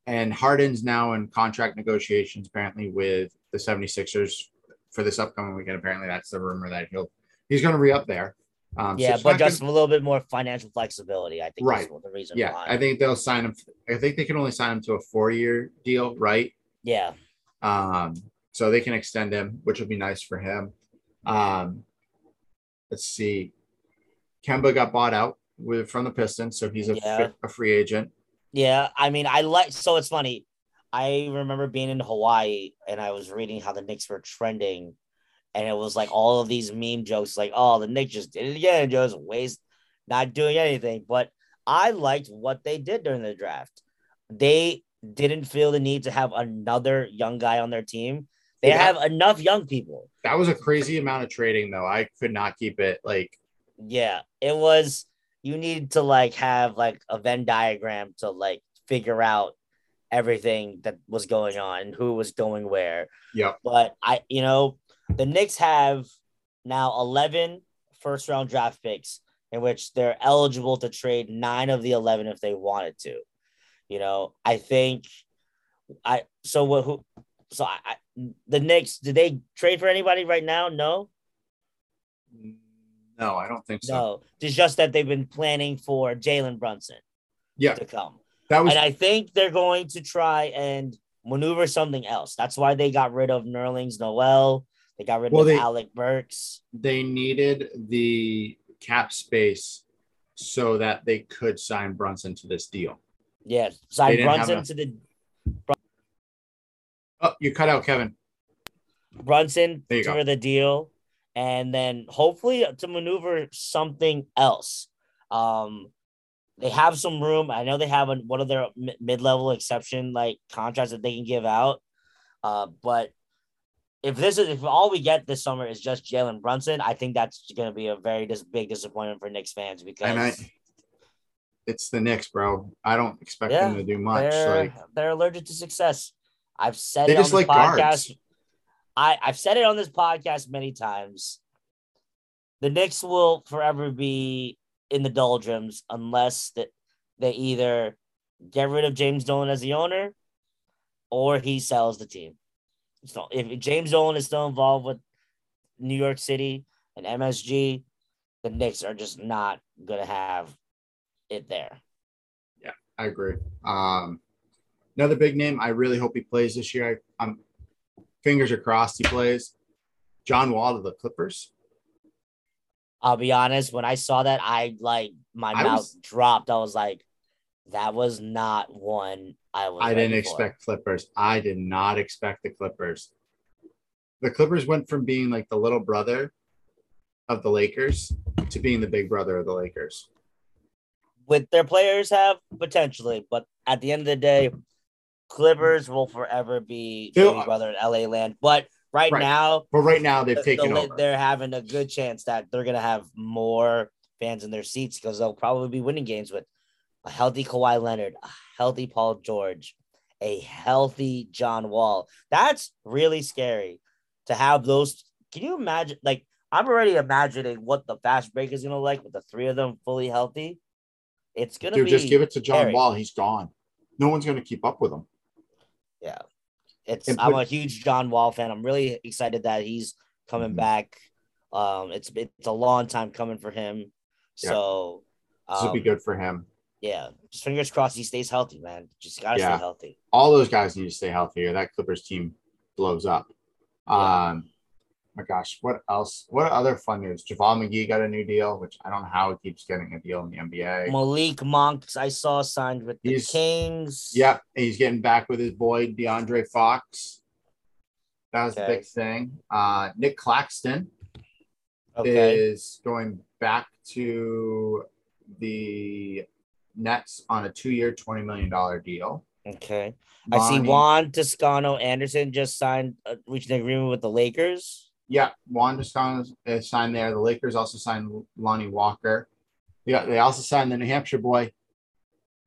And Harden's now in contract negotiations apparently with the 76ers for this upcoming weekend. Apparently, that's the rumor that he'll he's going to re up there. Um, Yeah, it's but not gonna- just a little bit more financial flexibility. I think Right. the reason yeah, why. I think they'll sign him. I think they can only sign him to a four year deal, right? yeah. Um, so they can extend him, which would be nice for him. Um, let's see. Kemba got bought out with from the Pistons, so he's a, Yeah. a free agent. Yeah, I mean, I like. So it's funny. I remember being in Hawaii and I was reading how the Knicks were trending, and it was like all of these meme jokes, like, "Oh, the Knicks just did it again, just waste, not doing anything." But I liked what they did during the draft. They didn't feel the need to have another young guy on their team. They Yeah. have enough young people. That was a crazy amount of trading, though. I could not keep it like Yeah, it was. You need to like have like a Venn diagram to like figure out everything that was going on, and who was going where. Yeah. But I, you know, the Knicks have now 11 first round draft picks in which they're eligible to trade nine of the 11 if they wanted to. You know, I think I, so what, who, so I, I the Knicks, did they trade for anybody right now? No. no, I don't think so. No, it's just that they've been planning for Jalen Brunson Yeah, to come. that was And I think they're going to try and maneuver something else. That's why they got rid of Nerlens Noel. They got rid Well, of they- Alec Burks. they needed the cap space so that they could sign Brunson to this deal. Yeah, sign Brunson to the Oh, you cut out Kevin. Brunson for go. the deal, and then hopefully to maneuver something else. Um, they have some room. I know they have a, one of their mid level exception like contracts that they can give out. Uh, but if this is if all we get this summer is just Jalen Brunson, I think that's going to be a very dis- big disappointment for Knicks fans because And I it's the Knicks, bro. I don't expect Yeah, them to do much. they're Like they're allergic to success. I've said They it on just this like podcast. guards. I, I've said it on this podcast many times. The Knicks will forever be in the doldrums unless that they either get rid of James Dolan as the owner or he sells the team. So if James Dolan is still involved with New York City and MSG, the Knicks are just not gonna have it there. Yeah, I agree. Um another big name. I really hope he plays this year. I, I'm fingers are crossed he plays. John Wall of the Clippers. I'll be honest, when I saw that, I like my I mouth was- dropped. I was like, that was not one I was. I didn't ready for. expect Clippers. I did not expect the Clippers. The Clippers went from being like the little brother of the Lakers to being the big brother of the Lakers. with their players have potentially, but at the end of the day, Clippers will forever be Big brother in LA land. But right, Right. now, But right now they've the- taken the- over. they're having a good chance that they're gonna have more fans in their seats because they'll probably be winning games with a healthy Kawhi Leonard, a healthy Paul George, a healthy John Wall. That's really scary to have those. Can you imagine? Like, I'm already imagining what the fast break is gonna like with the three of them fully healthy. It's gonna be just give it to John scary. Wall. He's gone. No one's going to keep up with him. Yeah. It's And I'm a huge John Wall fan. I'm really excited that he's coming Mhm. back. Um it's it's a long time coming for him. Yeah. So This would be um, good for him. Yeah, just fingers crossed he stays healthy, man. Just gotta Yeah. stay healthy. All those guys need to stay healthy, or that Clippers team blows up. Yeah. Um, my gosh, what else? What other fun news? JaVale McGee got a new deal, which I don't know how he keeps getting a deal in the NBA. Malik Monk, I saw signed with the He's- Kings. Yep, he's getting back with his boy De'Aaron Fox. That was the Okay. big thing. Uh, Nick Claxton Okay. is going back to the Nets on a two-year, twenty million dollar deal. Okay. I see Juan Toscano Anderson just signed, uh, reached an agreement with the Lakers. Yeah, Juan Toscano is signed there. The Lakers also signed Lonnie Walker. Yeah, they also signed the New Hampshire boy.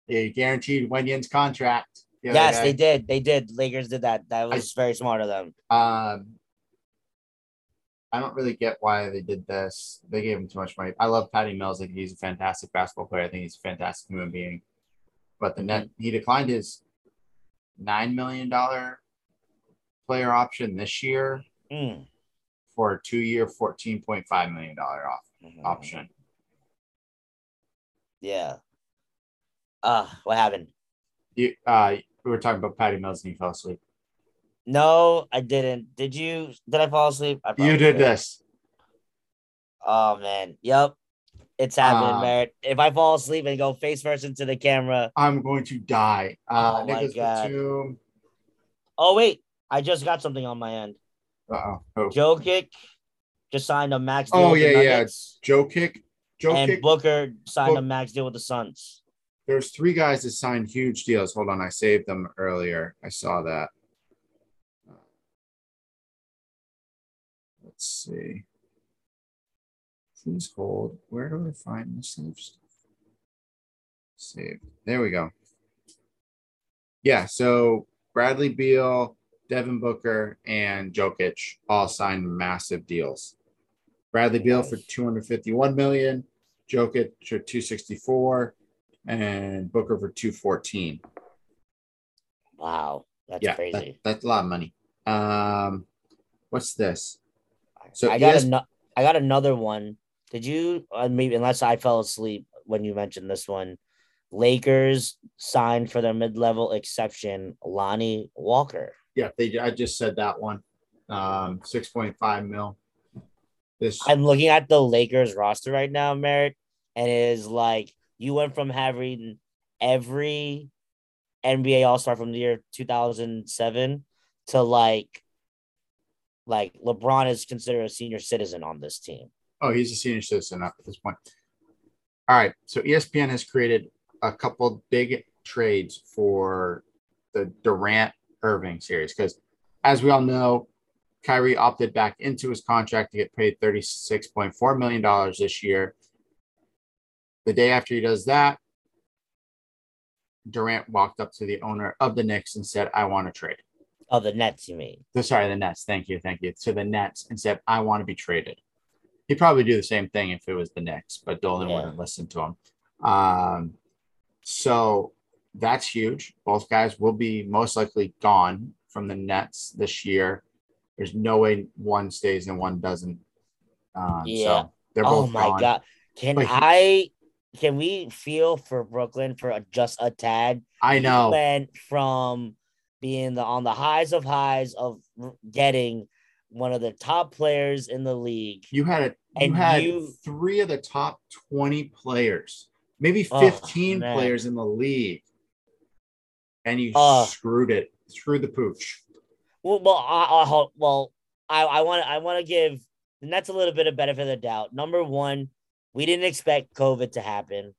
They guaranteed Wenyen's contract. the Yes, day. they did. They did. Lakers did that. That I- was very smart of them. Um, I don't really get why they did this. They gave him too much money. I love Patty Mills. Like he's a fantastic basketball player. I think he's a fantastic human being. But the net he declined his nine million dollar player option this year Mm. for a two year, fourteen point five million dollar off Mhm. option. Yeah. Uh, what happened? You, uh, we were talking about Patty Mills and he fell asleep. No, I didn't. Did you? Did I fall asleep? I You probably did this. Oh man. Yep. It's happening, Uh, Merritt. If I fall asleep and go face first into the camera. I'm going to die. Uh, Oh my God. Batum. Oh wait, I just got something on my end. Uh-oh. Jokic just signed a max deal Oh, with the yeah, yeah. Nuggets, Jokic. Joe and kick. Booker signed a max deal with the Suns. There's three guys that signed huge deals. Hold on, I saved them earlier. I saw that. Let's see. Please hold. Where do I find the save stuff? Saved. There we go. Yeah, so Bradley Beal, Devin Booker, and Jokic all signed massive deals. Bradley Beal for 251 million, Jokic for 264, and Booker for 214. Wow, that's yeah, that- crazy. that's a lot of money. Um, what's this? So I got ES ano- I got another one. Did you? Uh, maybe unless I fell asleep when you mentioned this one. Lakers signed for their mid-level exception, Lonnie Walker. Yeah, they. I just said that one. Um, six point five mil. This I'm looking at the Lakers roster right now, Merritt, and it is like you went from having every NBA All Star from the year 2007 to like, like LeBron is considered a senior citizen on this team. oh, he's a senior citizen at this point. All right, so ESPN has created a couple big trades for the Durant Irving series because, as we all know, Kyrie opted back into his contract to get paid $36.4 million this year. The day after he does that, Durant walked up to the owner of the Knicks and said, I want to trade. Oh, the Nets, you mean? The, sorry, the Nets. Thank you. Thank you. To the Nets and said, I want to be traded. He'd probably do the same thing if it was the Knicks, but Dolan Yeah. wouldn't listen to him. Um, so that's huge. Both guys will be most likely gone from the Nets this year. There's no way one stays and one doesn't. Um, Yeah. So they're Oh my gone. god! Can But I? Can we feel for Brooklyn for a, just a tad? I know. went from being the on the highs of highs of getting one of the top players in the league. You had a you And had you- three of the top 20 players, maybe Oh, 15 man. players in the league. And you Oh. screwed it, screwed the pooch. Well, well, I, I. Well, I, I want, I want to give the Nets a little bit of benefit of the doubt. Number one, we didn't expect COVID to happen,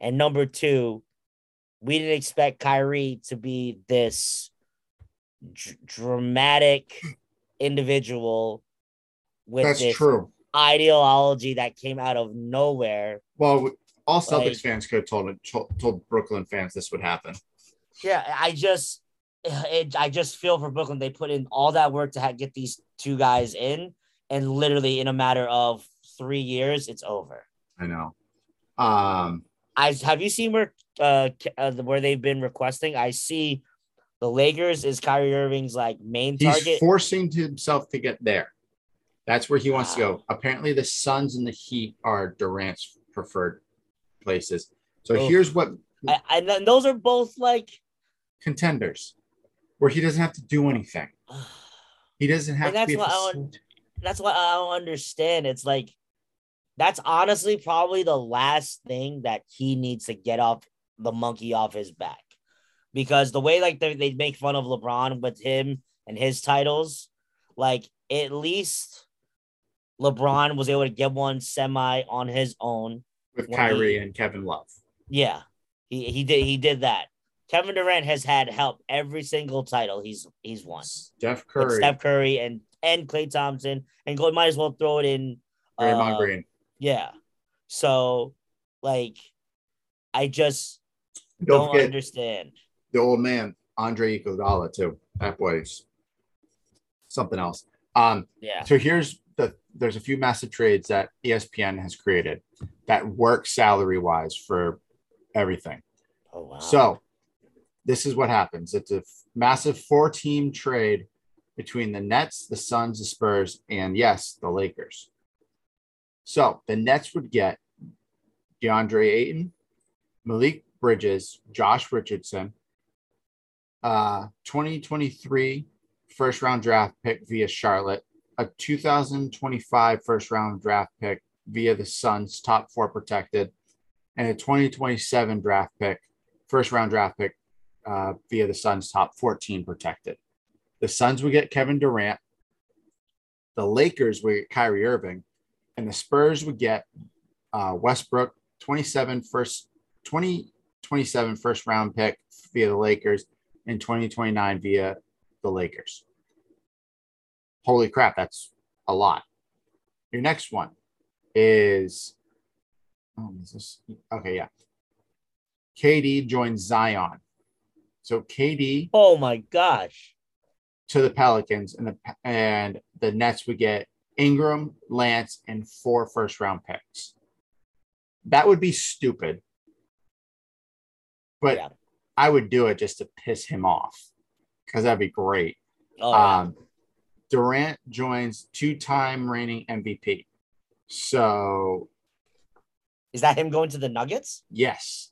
and number two, we didn't expect Kyrie to be this dr- dramatic individual with That's this true. ideology that came out of nowhere. Well, all Celtics Like- fans could have told told, told Brooklyn fans this would happen. Yeah, I just, it, I just feel for Brooklyn. They put in all that work to ha- get these two guys in, and literally in a matter of three years, it's over. I know. Um, I have you seen where uh, uh where they've been requesting? I see the Lakers is Kyrie Irving's like main he's target. forcing himself to get there. That's where he wants to go. Apparently, the Suns and the Heat are Durant's preferred places. So here's what I, and those are both like contenders, where he doesn't have to do anything. He doesn't have And that's to be. what I don't- that's what I don't understand. It's like that's honestly probably the last thing that he needs to get off the monkey off his back. Because the way like they, they make fun of LeBron with him and his titles, like at least LeBron was able to get one semi on his own. with Kyrie he- and Kevin Love. Yeah. He he did he did that. Kevin Durant has had help every single title he's he's won. Steph With Curry, Steph Curry and and Klay Thompson and go might as well throw it in Draymond uh, Green. Yeah. So, like, I just Don't don't, forget understand. the old man, Andre Iguodala, too. That boy's something else. Um, Yeah. so here's the there's a few massive trades that ESPN has created that work salary wise for everything. Oh wow. So this is what happens. It's a f- massive four team trade between the Nets, the Suns, the Spurs, and yes, the Lakers. So the Nets would get DeAndre Ayton, Malik Bridges, Josh Richardson, uh 2023 first round draft pick via Charlotte, a 2025 first round draft pick via the Suns, top four protected, and a 2027 draft pick, first round draft pick uh, via the Suns, top 14 protected. The Suns would get Kevin Durant, the Lakers would get Kyrie Irving, and the Spurs would get uh, Westbrook, 27 first, 2027 first round pick via the Lakers, and 2029 via the Lakers. Holy crap, that's a lot. Your next one is oh, is this okay? Yeah. KD joins Zion. So KD oh my gosh. to the Pelicans and the and the Nets would get Ingram, Lance, and four first round picks. That would be stupid. But Yeah. I would do it just to piss him off because that'd be great. Oh yeah. Um, Durant joins two-time reigning MVP. So Is that him going to the Nuggets? yes.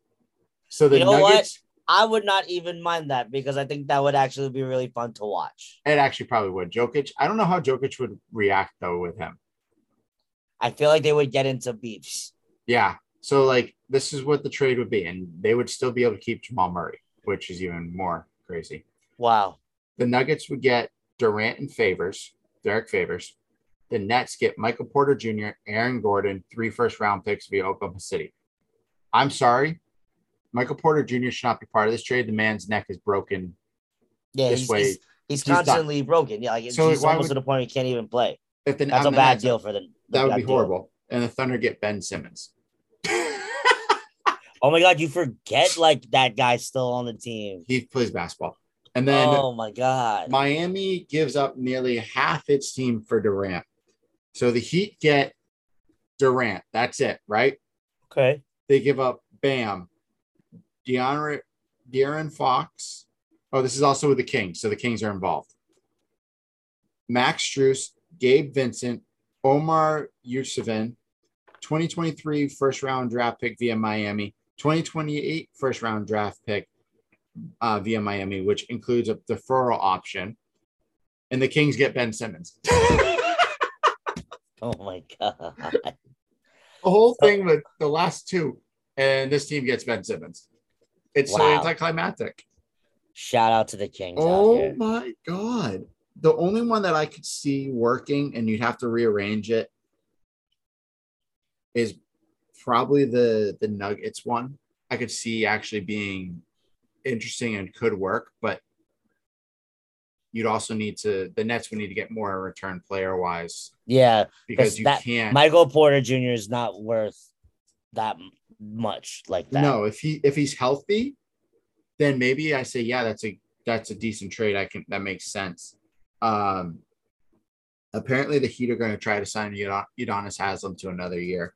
So the You know what? Nuggets, I would not even mind that because I think that would actually be really fun to watch. it actually probably would. Jokic, I don't know how Jokic would react though with him. I feel like they would get into beefs. Yeah. So like this is what the trade would be, and they would still be able to keep Jamal Murray, which is even more crazy. Wow. The Nuggets would get Durant and Favors, Derrick Favors. The Nets get Michael Porter Jr., Aaron Gordon, three first round picks via Oklahoma City. I'm sorry. Michael Porter Jr. should not be part of this trade. The man's neck is broken Yeah, this he's, way. he's, he's done. constantly broken. Yeah, like So he's almost would- to the point he can't even play. if the, That's a bad Nets, deal for the. the That would be deal. horrible. And the Thunder get Ben Simmons. Oh my god, you forget like that guy's still on the team. he plays basketball. And then oh my god. Miami gives up nearly half its team for Durant. So the Heat get Durant. That's it, right? okay. They give up Bam, De'Aaron, De'Aaron Fox. Oh, this is also with the Kings. So the Kings are involved. Max Strus, Gabe Vincent, Omer Yurtseven, 2023 first round draft pick via Miami, 2028 first round draft pick uh, via Miami, which includes a deferral option. And the Kings get Ben Simmons. Oh my god. The whole thing with the last two, and this team gets Ben Simmons. It's so anticlimactic. Shout out to the Kings Oh my god. The only one that I could see working and you'd have to rearrange it is probably the the Nuggets one. I could see actually being interesting and could work, but you'd also need to the Nets would need to get more return player wise Yeah, because you that- can't Michael Porter Jr. is not worth that much like that. no if he if he's healthy then maybe i say yeah that's a that's a decent trade i can that makes sense um apparently the heat are going to try to sign Udon- udonis haslam to another year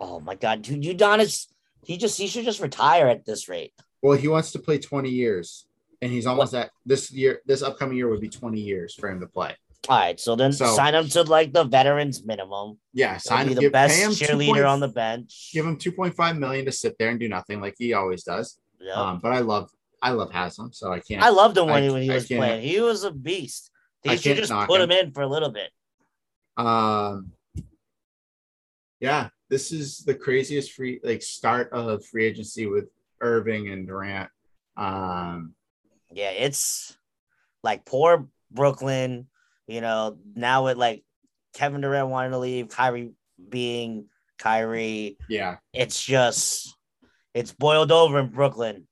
Oh my god, dude, Udonis, he just he should just retire at this rate. well he wants to play 20 years and he's almost at this year this upcoming year would be 20 years for him to play All right, so then So- sign him to like the veterans minimum. Yeah, sign be him. the Give, best him cheerleader point- on the bench. Give him two point five million to sit there and do nothing like he always does. Yep. Um, but I love I love Haslam, so I can't. I loved him when, I- he, when he was playing. He was a beast. They I should just put him. him in for a little bit. Um, yeah, this is the craziest free like start of free agency with Irving and Durant. Um, Yeah, it's like poor Brooklyn. You know, now with like Kevin Durant wanting to leave, Kyrie being Kyrie, yeah. it's just it's boiled over in Brooklyn.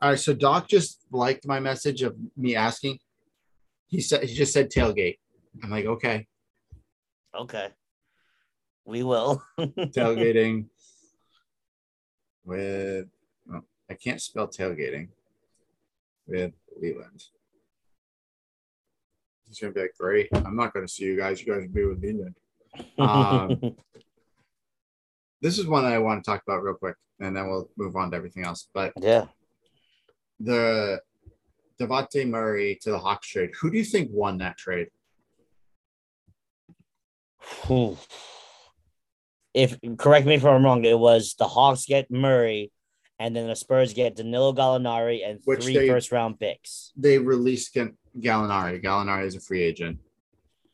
All right, so Doc just liked my message of me asking. He said he just said tailgate. I'm like, okay, Okay, we will. tailgating with. oh, I can't spell tailgating with Leland. He's gonna be like, great. I'm not gonna see you guys. You guys will be with Leland. Um, this is one I want to talk about real quick, and then we'll move on to everything else. But yeah, the Dejounte Murray to the Hawks trade. Who do you think won that trade? If correct me if I'm wrong, it was the Hawks get Murray, and then the Spurs get Danilo Gallinari and Which three they- first round picks. They released Ga- Gallinari. Gallinari is a free agent.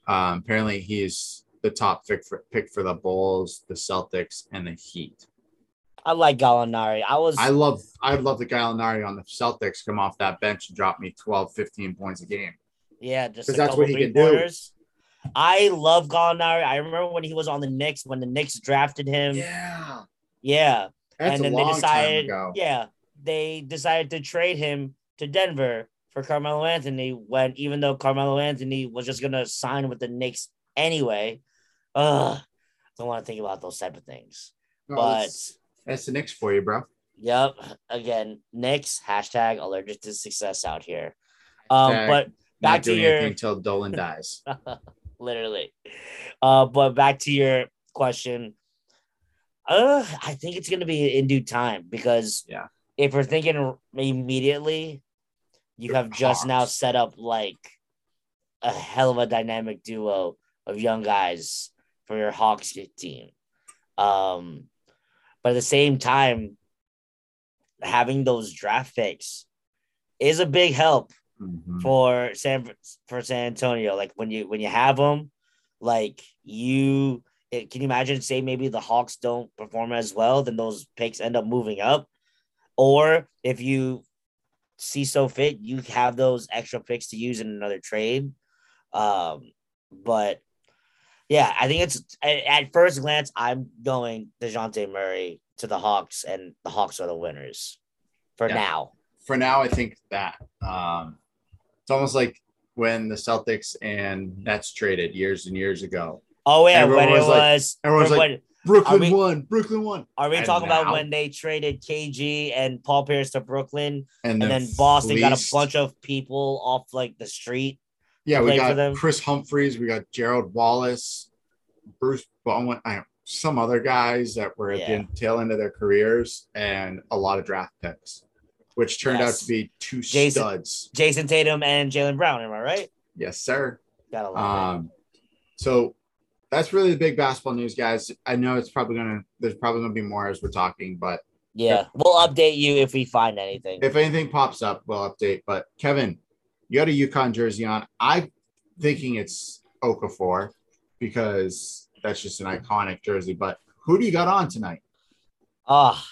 Um, apparently, he's the top pick for, pick for the Bulls, the Celtics, and the Heat. I like Gallinari. I was I love I love the Gallinari on the Celtics come off that bench and drop me 12, 15 points a game. yeah, just 'Cause a that's what he can do. I love Gallinari. I remember when he was on the Knicks when the Knicks drafted him. Yeah, Yeah, that's and then they decided, yeah, they decided to trade him to Denver for Carmelo Anthony. When even though Carmelo Anthony was just gonna sign with the Knicks anyway, ugh, don't want to think about those type of things. No, but that's, that's the Knicks for you, bro. yep, again, Knicks hashtag allergic to success out here. Um, Hashtag but back to doing your until Dolan dies. literally. Uh, but back to your question. Uh, I think it's gonna be in due time because Yeah. if we're thinking immediately, you have just now set up like a hell of a dynamic duo of young guys for your Hawks team. Um, but at the same time, having those draft picks is a big help Mhm. for San for San Antonio. Like when you when you have them, like you it, can you imagine? Say maybe the Hawks don't perform as well, then those picks end up moving up, or if you see so fit, you have those extra picks to use in another trade. Um, but yeah, I think it's at, at first glance, I'm going Dejounte Murray to the Hawks, and the Hawks are the winners for Yeah. now. For now, I think that um, it's almost like when the Celtics and Nets traded years and years ago. Oh yeah, Everyone when it was like- was everyone's when- like, Brooklyn we- won. Brooklyn won. Are we And talking about when they traded KG and Paul Pierce to Brooklyn, And, and then, Boston got a bunch of people off like the street? Yeah, we got? Kris Humphries. We got Gerald Wallace, Bruce Bowen, I, some other guys that were at Yeah. the tail end of their careers, and a lot of draft picks, which turned out to be two Jason- studs. Jayson Tatum and Jaylen Brown. Am I right? Yes, sir. Gotta love Um, so that's really the big basketball news, guys. I know it's probably gonna there's probably gonna be more as we're talking, but. Yeah, we'll update you if we find anything. if anything pops up, we'll update. But Kevin, you got a UConn jersey on. I'm thinking it's Okafor because that's just an iconic jersey. But who do you got on tonight? Ah,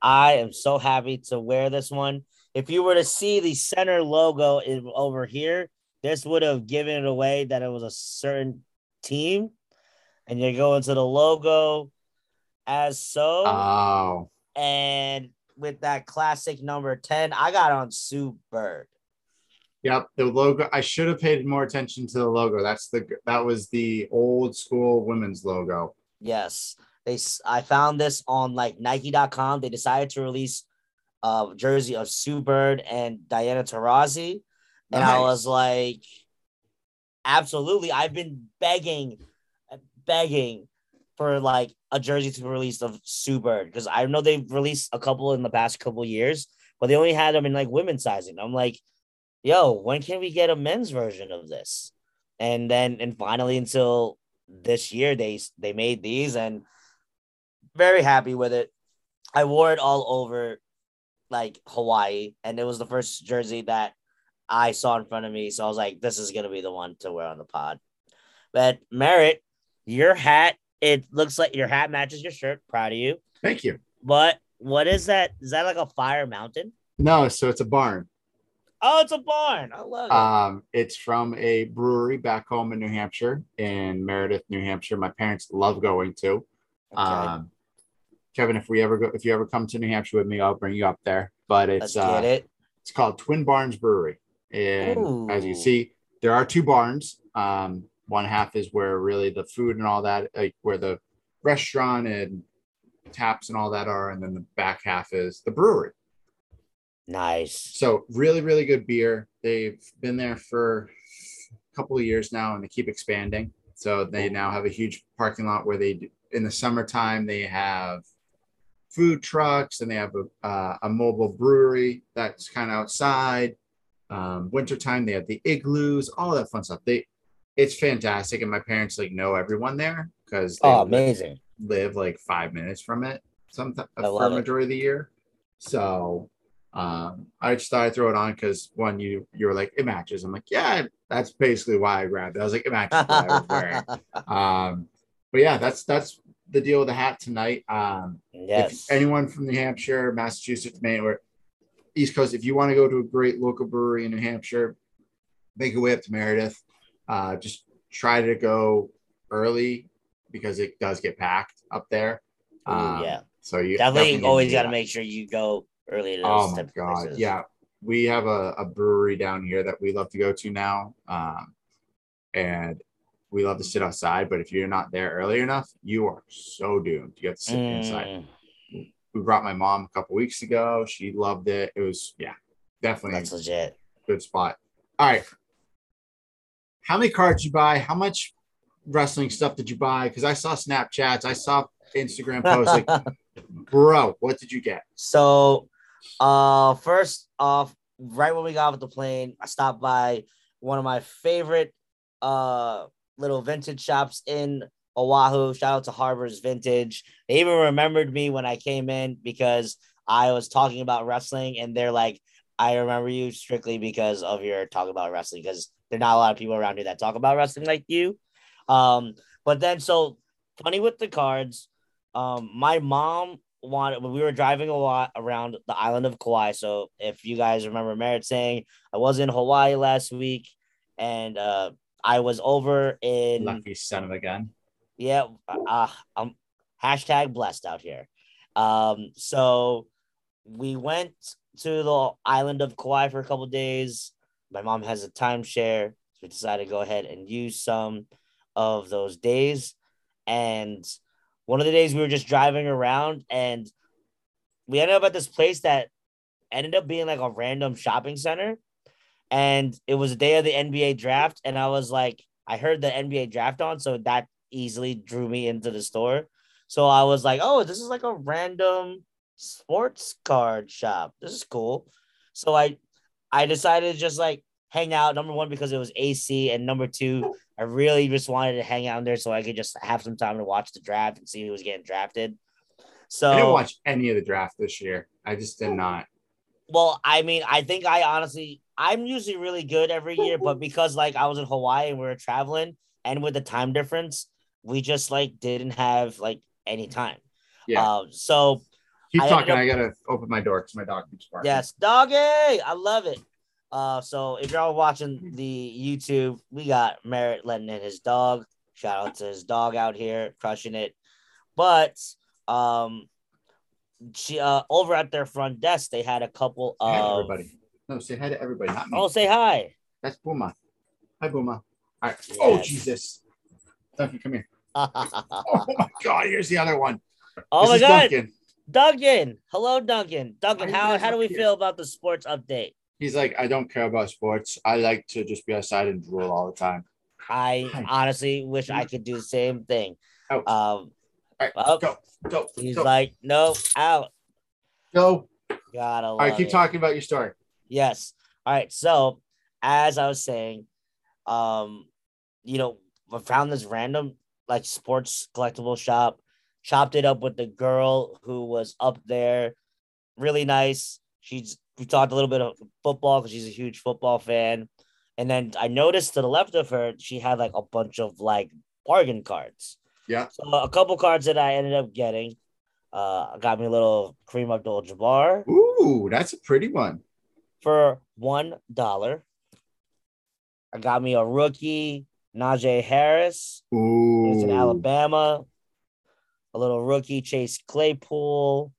I am so happy to wear this one. If you were to see the center logo in, over here, this would have given it away that it was a certain team. And you go into the logo as so. Oh, and with that classic number 10, I got on Sue Bird. yep. The logo. I should have paid more attention to the logo. That's the that was the old school women's logo. Yes. They I found this on like Nike.com. They decided to release a jersey of Sue Bird and Diana Taurasi. And I was like, absolutely. I've been begging, begging for like a jersey to be released of Sue Bird because I know they've released a couple in the past couple years, but they only had them in like women's sizing. I'm like, yo, when can we get a men's version of this? and then and finally until this year they they made these and very happy with it. I wore it all over like Hawaii, and it was the first jersey that I saw in front of me. So I was like, this is gonna be the one to wear on the pod. But Merritt, your hat, it looks like your hat matches your shirt. Proud of you. Thank you. But what is that? Is that like a fire mountain? No, so it's a barn. Oh, it's a barn. I love it. Um, it's from a brewery back home in New Hampshire, in Meredith, New Hampshire. My parents love going to. Okay. Um, Kevin, if we ever go, if you ever come to New Hampshire with me, I'll bring you up there. But Let's it's get uh, it. it's called Twin Barns Brewery, and as you see, there are two barns. Um, one half is where really the food and all that, like where the restaurant and taps and all that are, and then the back half is the brewery. Nice. So really, really good beer. They've been there for a couple of years now, and they keep expanding. So they now have a huge parking lot where they, in the summertime, they have food trucks and they have a, uh, a mobile brewery that's kind of outside. Um, wintertime, they have the igloos, all that fun stuff. They, it's fantastic, and my parents like know everyone there because they Oh, live- amazing. live like five minutes from it some I for a it. majority of the year. So um I just thought I'd throw it on because one, you you were like, it matches. I'm like, yeah, that's basically why I grabbed it. I was like, it matches what I was wearing. Um, but yeah, that's that's the deal with the hat tonight. Um yes. if anyone from New Hampshire, Massachusetts, Maine, or East Coast, if you want to go to a great local brewery in New Hampshire, make your way up to Meredith. Uh, just try to go early because it does get packed up there. Ooh, Um, yeah. So you Definitely always got to make sure you go early to those Oh my god, places. yeah. We have a, a brewery down here that we love to go to now, um, and we love to sit outside. But if you're not there early enough, you are so doomed. You have to sit inside. Mm, we brought my mom a couple weeks ago. She loved it. It was yeah, definitely that's legit. good spot. All right. How many cards you buy? How much wrestling stuff did you buy? Because I saw Snapchats, I saw Instagram posts. Like, bro, what did you get? So, uh, first off, right when we got off the plane, I stopped by one of my favorite uh little vintage shops in Oahu. Shout out to Harbor's Vintage. They even remembered me when I came in because I was talking about wrestling, and they're like, "I remember you strictly because of your talk about wrestling." Because there're not a lot of people around here that talk about wrestling like you. Um, but then so funny with the cards. Um, my mom wanted when we were driving a lot around the island of Kauai. So if you guys remember Merritt saying I was in Hawaii last week and uh I was over in Lucky son of a gun. yeah, uh, um, hashtag blessed out here. Um, so we went to the island of Kauai for a couple days. My mom has a timeshare, so we decided to go ahead and use some of those days. And one of the days we were just driving around, and we ended up at this place that ended up being like a random shopping center. And it was the day of the NBA draft, and I was like, I heard the NBA draft on, so that easily drew me into the store. So I was like, oh, this is like a random sports card shop. This is cool. So I I decided to just like hang out. Number one, because it was AC, and number two, I really just wanted to hang out in there so I could just have some time to watch the draft and see who was getting drafted. So I didn't watch any of the draft this year. I just did not. well, I mean, I think I honestly, I'm usually really good every year, but because like I was in Hawaii and we were traveling, and with the time difference, we just like didn't have like any time. Yeah. Um, so Keep I talking. ended I gotta open my door because my dog keeps barking. yes, doggy, I love it. Uh, so if y'all watching the YouTube, we got Merritt letting in his dog. Shout out to his dog out here crushing it. But um, she uh over at their front desk, they had a couple of. everybody. No, say hi to everybody, not me. Oh, say hi. That's Booma. Hi, Booma. All right. Oh, Yes. Jesus. Duncan, come here. oh Oh, my God. Here's the other one. This my god, Duncan. Duncan. Hello, Duncan. Duncan, how how do we here? feel about the sports update? He's like, I don't care about sports. I like to just be outside and drool all the time. I Hi. honestly wish I could do the same thing. Out. Um, right. well, Go. Go. he's go. like, no, out. go. Gotta All right. Keep it. talking about your story. Yes. All right. So, as I was saying, um, you know, I found this random like sports collectible shop, chopped it up with the girl who was up there. Really nice. She's we talked a little bit of football because she's a huge football fan. And then I noticed to the left of her, she had like a bunch of like bargain cards. Yeah. So a couple cards that I ended up getting. Uh, got me a little Kareem Abdul-Jabbar Ooh, that's a pretty one. For one dollar. I got me a rookie Najee Harris. Was in Alabama. A little rookie Chase Claypool.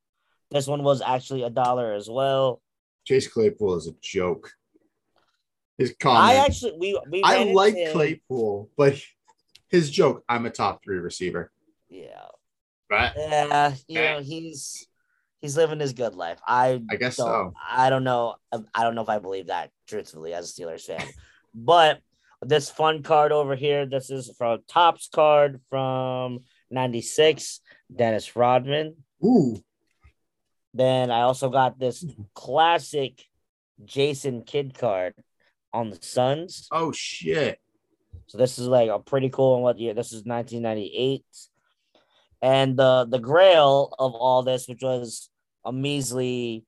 This one was actually a dollar as well. Chase Claypool is a joke. His comment. I actually we we I like Claypool, but his joke, I'm a top three receiver. Yeah, Right? yeah. You know he's he's living his good life. I I guess so. I don't know. I don't know if I believe that truthfully as a Steelers fan, but this fun card over here. This is from Topps card from '96. Dennis Rodman. Ooh. Then I also got this hmm. classic Jason Kidd card on the Suns. Oh shit. So this is like a pretty cool one. What year? This is 1998. And the the grail of all this, which was a measly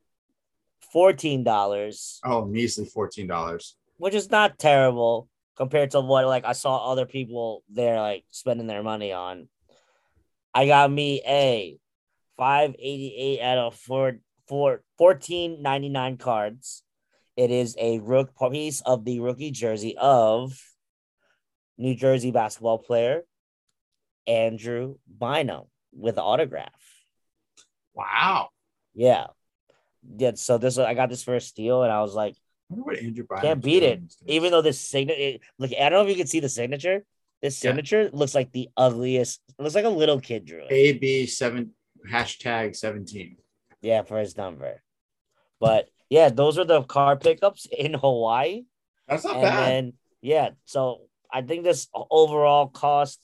fourteen dollars, Oh, measly fourteen dollars. which is not terrible compared to what like I saw other people there like spending their money on. I got me a 588 out of four, four, 1499 cards. It is a rook piece of the rookie jersey of New Jersey basketball player Andrew Bynum with autograph. Wow. Yeah. Yeah. So this I got this for a steal, and I was like, I what Andrew Bynum's can't beat it. Even though this signature, look, I don't know if you can see the signature. This Yeah. signature looks like the ugliest. It looks like a little kid drew it. AB seven hashtag seventeen. Yeah, for his number. But yeah, those are the car pickups in Hawaii. That's not and bad. then yeah, so I think this overall cost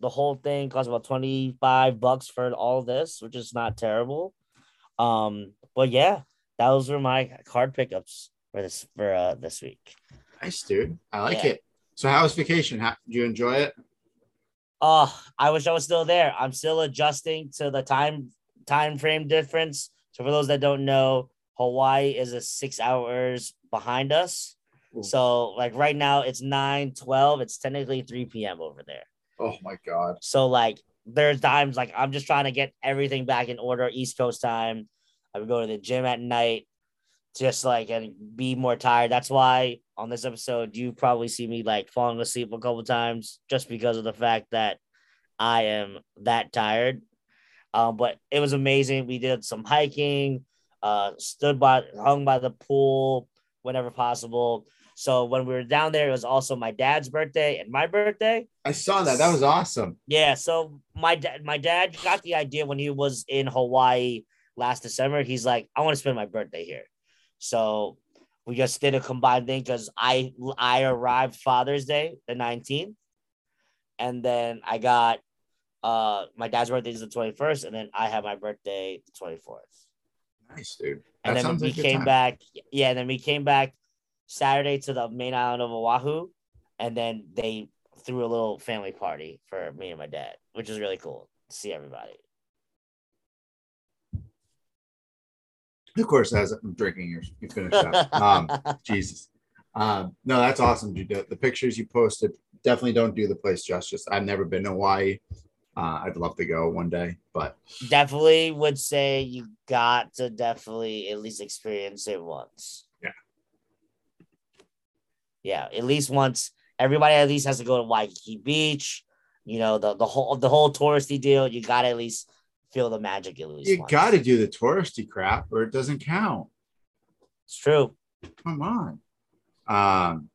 the whole thing cost about 25 bucks for all this, which is not terrible. Um, but yeah, those were my card pickups for this for uh this week. nice, dude. I like Yeah. it. So how was vacation? How, did you enjoy it? Oh, I wish I was still there. I'm still adjusting to the time time frame difference. So for those that don't know, Hawaii is a six hours behind us. Ooh. So like right now it's 9 12. It's technically 3 p.m. over there. Oh my god. So like there's times like I'm just trying to get everything back in order, East Coast time. I would go to the gym at night, just like and be more tired. That's why on this episode you probably see me like falling asleep a couple times just because of the fact that I am that tired. Um, but it was amazing. We did some hiking, uh, stood by, hung by the pool whenever possible. So when we were down there, it was also my dad's birthday and my birthday. I saw that. That was awesome. Yeah, so my dad, my dad got the idea when he was in Hawaii last December. He's like, I want to spend my birthday here, so we just did a combined thing because I I arrived Father's Day the nineteenth, and then I got uh my dad's birthday is the twenty first, and then I have my birthday the twenty fourth, Nice, dude. That and then we like came back. Yeah, and then we came back Saturday to the main island of Oahu, and then they threw a little family party for me and my dad, which is really cool to see everybody. Of course, as I'm drinking, you're you finished up. Um, Jesus. Um, no, that's awesome, the pictures you posted definitely don't do the place justice. I've never been to Hawaii. Uh, I'd love to go one day, but definitely would say you got to definitely at least experience it once. Yeah. At least once. Everybody at least has to go to Waikiki Beach. You know the the whole the whole touristy deal. You got to at least feel the magic at least. you got to do the touristy crap or it doesn't count. It's true. Come on. Um,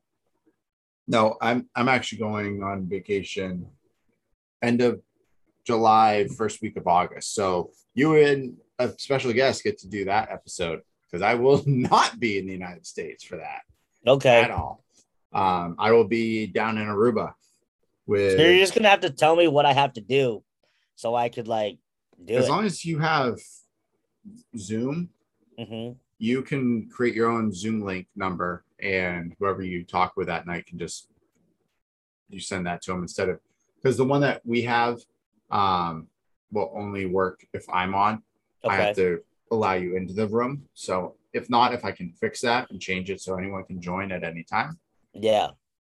no, I'm I'm actually going on vacation end of July, first week of August. So you and a special guest get to do that episode because I will not be in the United States for that Okay. at all. Um, I will be down in Aruba with So you're just gonna have to tell me what I have to do, so I could like do as it. long as you have Zoom, Mhm. you can create your own Zoom link number, and whoever you talk with that night can just you send that to them instead of because the one that we have um will only work if I'm on. I have to allow you into the room. So if not, if I can fix that and change it so anyone can join at any time, Yeah.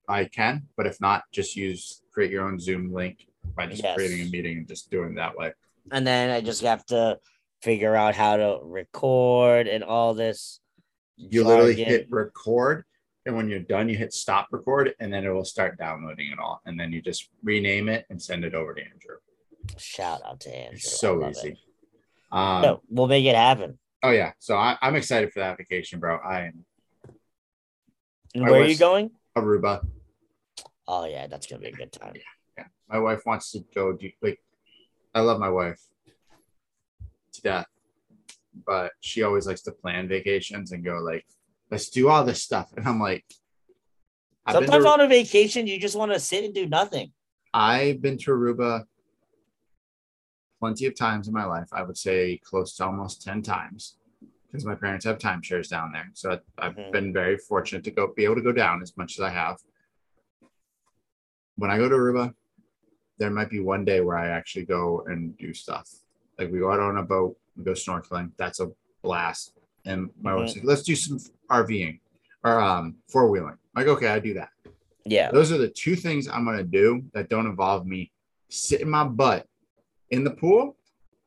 I can. But if not, just use create your own Zoom link by just Yes. creating a meeting and just doing that way. And then I just have to figure out how to record and all this. You literally hit record, and when you're done, you hit stop record, and then it will start downloading it all. And then you just rename it and send it over to Andrew. Shout out to Andrew. It's so easy. Um, No, we'll make it happen. Oh yeah, so I, I'm excited for that vacation, bro. I am And where are you going? Aruba. Oh yeah, that's gonna be a good time. Yeah, my wife wants to go do like I love my wife to death, but she always likes to plan vacations and go like, let's do all this stuff. And I'm like, Sometimes to, on a vacation, you just want to sit and do nothing. I've been to Aruba plenty of times in my life. I would say close to almost 10 times because my parents have timeshares down there. So I've Mhm. been very fortunate to go be able to go down as much as I have. When I go to Aruba, there might be one day where I actually go and do stuff. Like we go out on a boat, we go snorkeling. That's a blast. And my Mhm. wife's like, let's do some RVing or um, four wheeling. Like, okay, I do that. Yeah. Those are the two things I'm going to do that don't involve me sitting my butt in the pool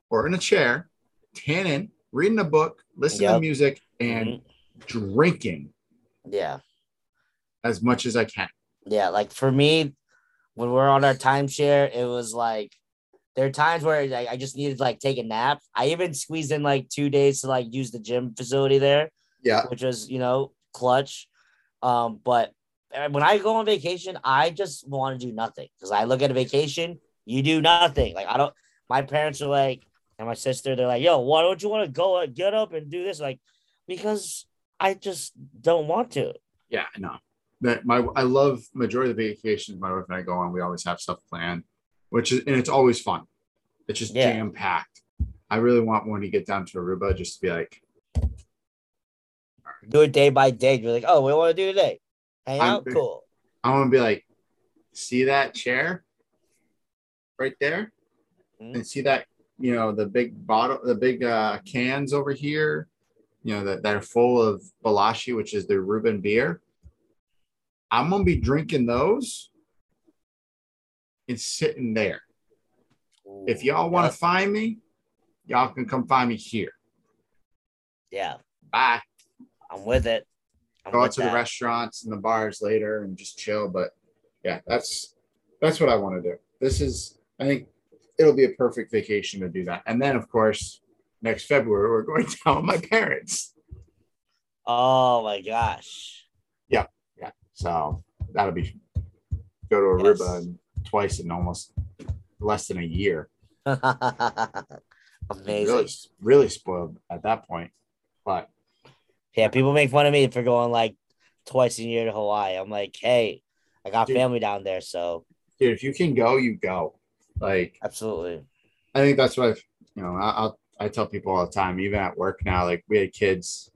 or in a chair, tanning, reading a book, listening to music, and Mhm. drinking Yeah. as much as I can. Yeah. Like for me, when we're on our timeshare, it was like there are times where like, I just needed to like take a nap. I even squeezed in like two days to like use the gym facility there. Yeah. which was you know clutch. Um, but uh, when I go on vacation, I just want to do nothing because I look at a vacation, you do nothing. Like I don't. My parents are like, and my sister, they're like, "Yo, why don't you want to go uh, get up and do this?" Like, because I just don't want to. Yeah, no. That my I love majority of the vacations my wife and I go on. We always have stuff planned, which is and it's always fun. It's just Yeah. jam packed. I really want when you get down to Aruba just to be like, Do it day by day. You're like, "Oh, we want to do today? Hang I'm out, cool." I want to be like, see that chair right there, Mhm. and see that you know the big bottle, the big uh, cans over here, you know that that are full of Balashi, which is the Aruban beer. I'm gonna be drinking those and sitting there. If y'all want to find me, y'all can come find me here. yeah, Bye. I'm with it. I'm Go out to the restaurants and the bars later and just chill. But yeah, that's that's what I want to do. This is I think it'll be a perfect vacation to do that. And then of course, next February we're going down with my parents. Oh my gosh. Yeah. Yeah. So that'll be go to Aruba Yes. twice in almost less than a year. Amazing. Really, really spoiled at that point. But Yeah, people make fun of me for going like twice a year to Hawaii. I'm like, hey, I got Dude. family down there, so dude, if you can go, you go. Like absolutely. I think that's what I've, you know, I, I'll, I tell people all the time, even at work now, like we had kids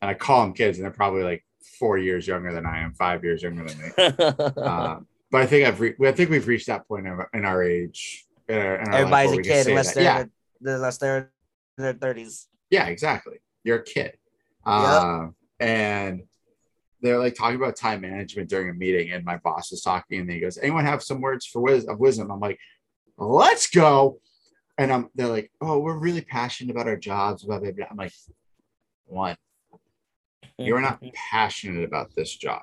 and I call them kids and they're probably like four years younger than I am, five years younger than me. Uh, but I think I've, re- I think we've reached that point in our, in our age. In our, in our Everybody's a kid unless they're yeah, their- unless they're in their thirties. yeah, exactly. You're a kid. Uh, and they're like talking about time management during a meeting and my boss is talking and he goes, anyone have some words for wis- of wisdom? I'm like, let's go. And I'm, they're like, oh, we're really passionate about our jobs. Blah, blah, blah. I'm like, one, you're not passionate about this job.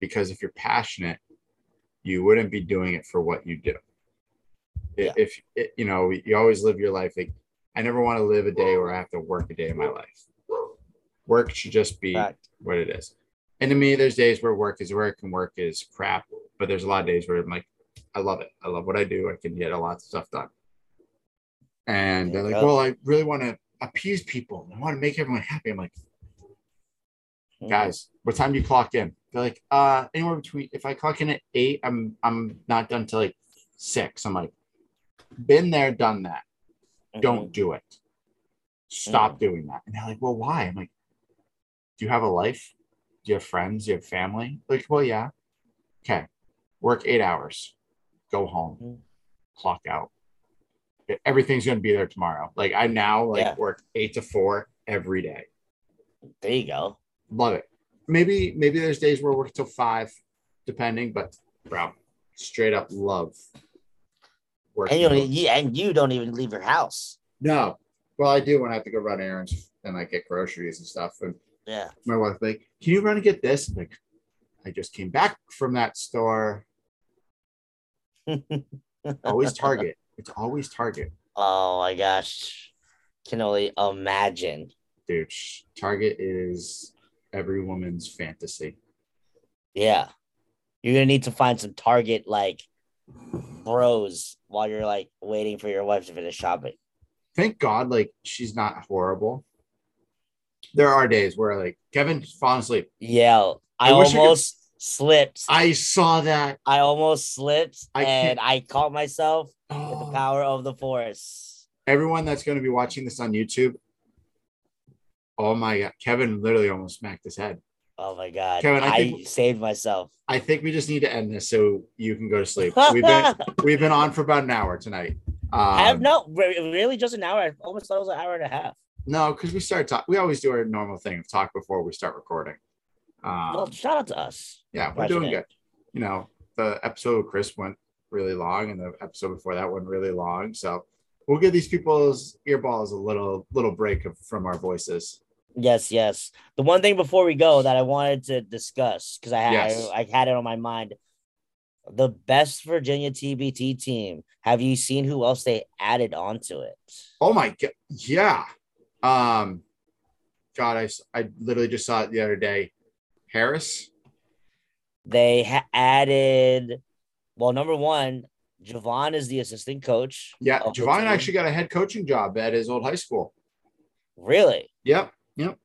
Because if you're passionate, you wouldn't be doing it for what you do. Yeah. If, it, you know, you always live your life like, I never want to live a day where I have to work a day in my life. Work should just be Fact. what it is. And to me, there's days where work is work and work is crap, but there's a lot of days where I'm like, I love it. I love what I do. I can get a lot of stuff done. And they're like, well, I really want to appease people. I want to make everyone happy. I'm like, guys, what time do you clock in? They're like, uh, anywhere between. If I clock in at eight, I'm I'm not done till like six. I'm like, been there, done that. Don't do it. Stop doing that. And they're like, well, why? I'm like, do you have a life? Do you have friends? Do you have family? Like, well, yeah. Okay. work eight hours, go home, Mhm. clock out. Everything's gonna be there tomorrow. Like I now like Yeah. work eight to four every day. There you go. Love it. Maybe maybe there's days where I work till five, depending, but bro, straight up love working. And you, don't, you and you don't even leave your house. no. Well, I do when I have to go run errands and like get groceries and stuff. And Yeah. my wife like, can you run and get this? I'm like, I just came back from that store. Always Target. It's always Target, oh my gosh. Can only imagine. dude. Target is every woman's fantasy. Yeah. You're gonna need to find some Target like bros while you're like waiting for your wife to finish shopping. Thank God, like she's not horrible. There are days where like Kevin's falling asleep. Yeah. I, I wish I could- almost slipped. I, saw that. I almost slipped I and I caught myself with the Oh, power of the force. everyone that's going to be watching this on YouTube. Oh my God, Kevin literally almost smacked his head. Oh my god. Kevin, I I, think- saved myself. I think we just need to end this so you can go to sleep. We've been we've been on for about an hour tonight. Um, I have no really just an hour. I almost thought it was an hour and a half. no, because we start talk. We always do our normal thing of talk before we start recording. Um, well, shout out to us. yeah, we're doing good. You know, the episode with Chris went really long, and the episode before that went really long. So we'll give these people's earballs a little little break of, from our voices. Yes, yes. The one thing before we go that I wanted to discuss because I had Yes. I, I had it on my mind. The best Virginia TBT team. Have you seen who else they added onto it? Oh my god, yeah. Um, God, I literally just saw it the other day. Harris. They ha- added. Well, number one, Javon is the assistant coach. Yeah, Javon actually got a head coaching job at his old high school. Really? Yep. Yep.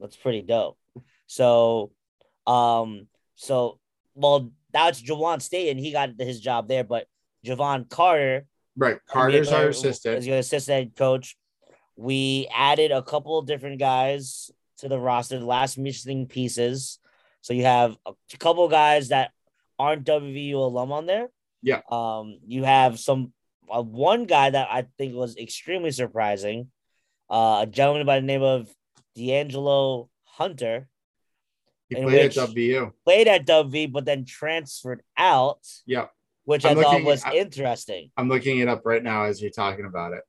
That's pretty dope. So, um, so well, that's Javon State, and he got his job there. But Jevon Carter, Right. Carter's our assistant. is your assistant coach. We added a couple of different guys to the roster, the last missing pieces. So you have a couple guys that aren't WVU alum on there. Yeah. Um, you have some uh, one guy that I think was extremely surprising. Uh, a gentleman by the name of D'Angelo Hunter He played at WVU. played at WV, but then transferred out, Yeah. which I'm I thought was I- interesting. I'm looking it up right now as you're talking about it.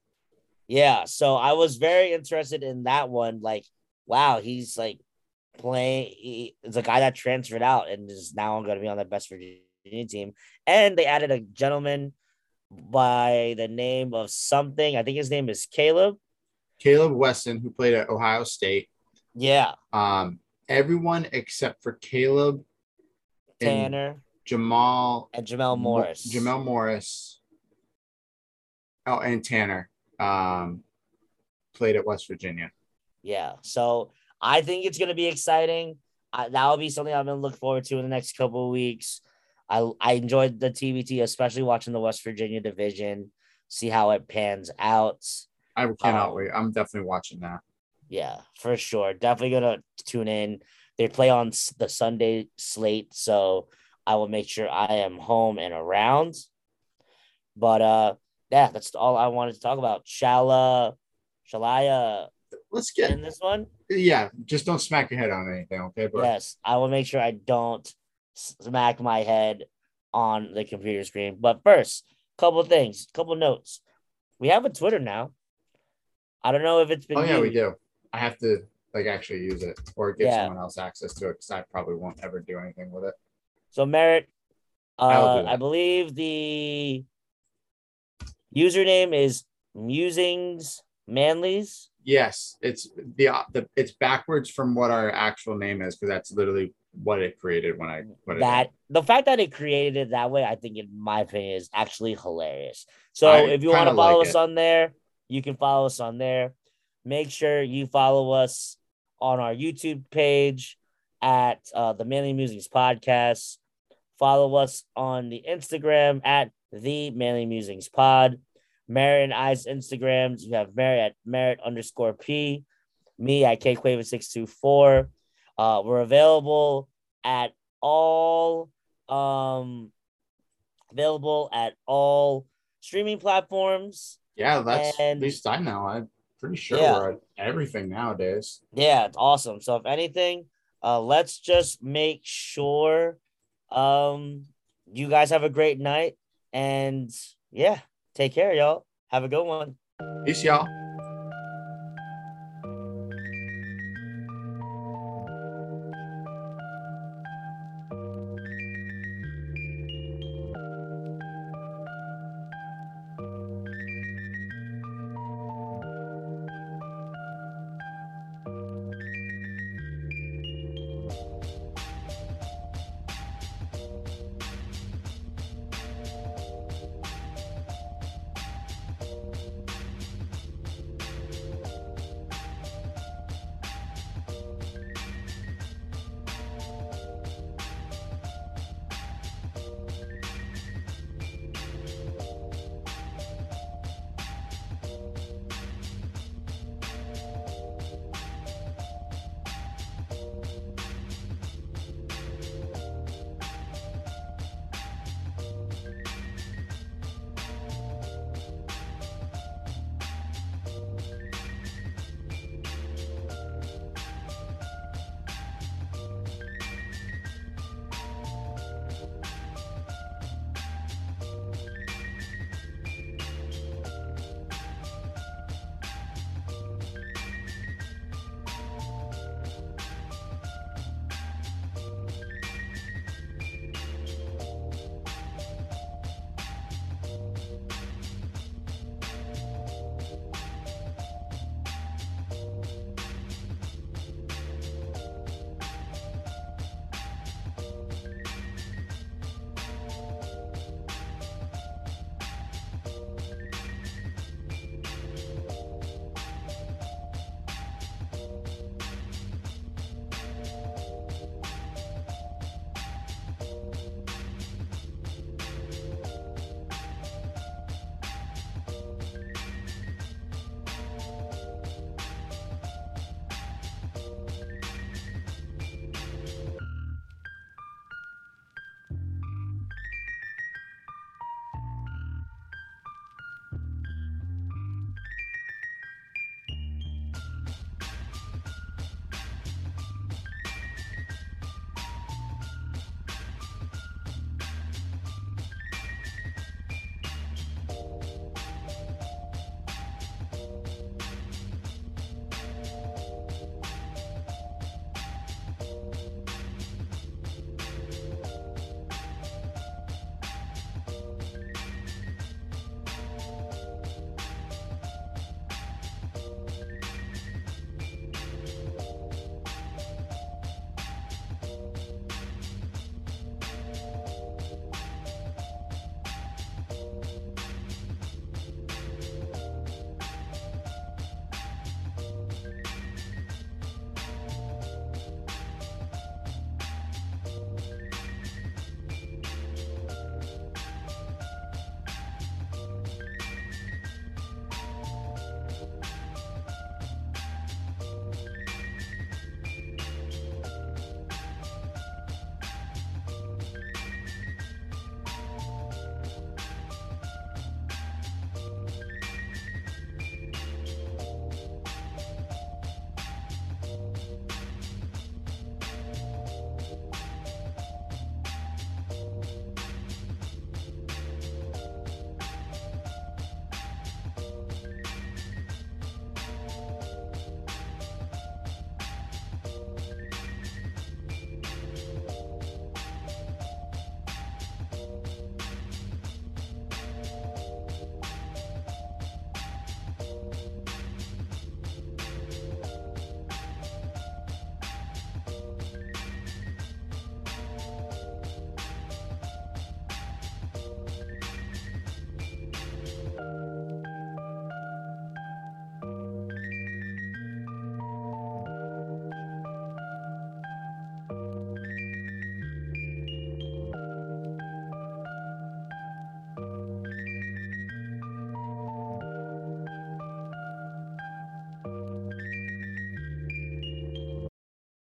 Yeah, so I was very interested in that one. Like, wow, he's like playing. He, it's a guy that transferred out and is now going to be on the best Virginia team. And they added a gentleman by the name of something. I think his name is Caleb. Caleb Weston, who played at Ohio State. Yeah, Um, everyone except for Caleb and Tanner Jamal and Jamel Morris. Jamel Morris. Oh, and Tanner um, played at West Virginia. Yeah. So I think it's going to be exciting. I, that'll be something I'm going to look forward to in the next couple of weeks. I, I enjoyed the TBT, especially watching the West Virginia division, see how it pans out. I cannot Um, wait. I'm definitely watching that. Yeah, for sure. Definitely going to tune in. They play on the Sunday slate. So I will make sure I am home and around. But uh, yeah, that's all I wanted to talk about. Shall, uh, shall I uh, Let's get in this one? yeah. Just don't smack your head on anything, okay? But Yes, I will make sure I don't smack my head on the computer screen. But first, couple things, couple notes. We have a Twitter now. I don't know if it's been. oh yeah, we do. I have to like actually use it or give Yeah. someone else access to it because I probably won't ever do anything with it. So Merritt, uh. I believe the username is Musings Manlys. Yes, it's the, the it's backwards from what our actual name is because that's literally what it created when I put it. That the fact that it created it that way, I think, in my opinion, is actually hilarious. So I if you want to follow like us it. on there, you can follow us on there. Make sure you follow us on our YouTube page at uh, the Manly Musings Podcast. Follow us on the Instagram at the Manly Musings Pod. Merritt and I's Instagrams. You have Mary at Merritt underscore P. Me at KQuaver624. Uh, we're available at all um available at all streaming platforms. Yeah, that's And- at least I know. I'm pretty sure Yeah. we're at everything nowadays. Yeah, it's awesome. So if anything, uh let's just make sure um you guys have a great night and yeah, take care, y'all. Have a good one. Peace, y'all.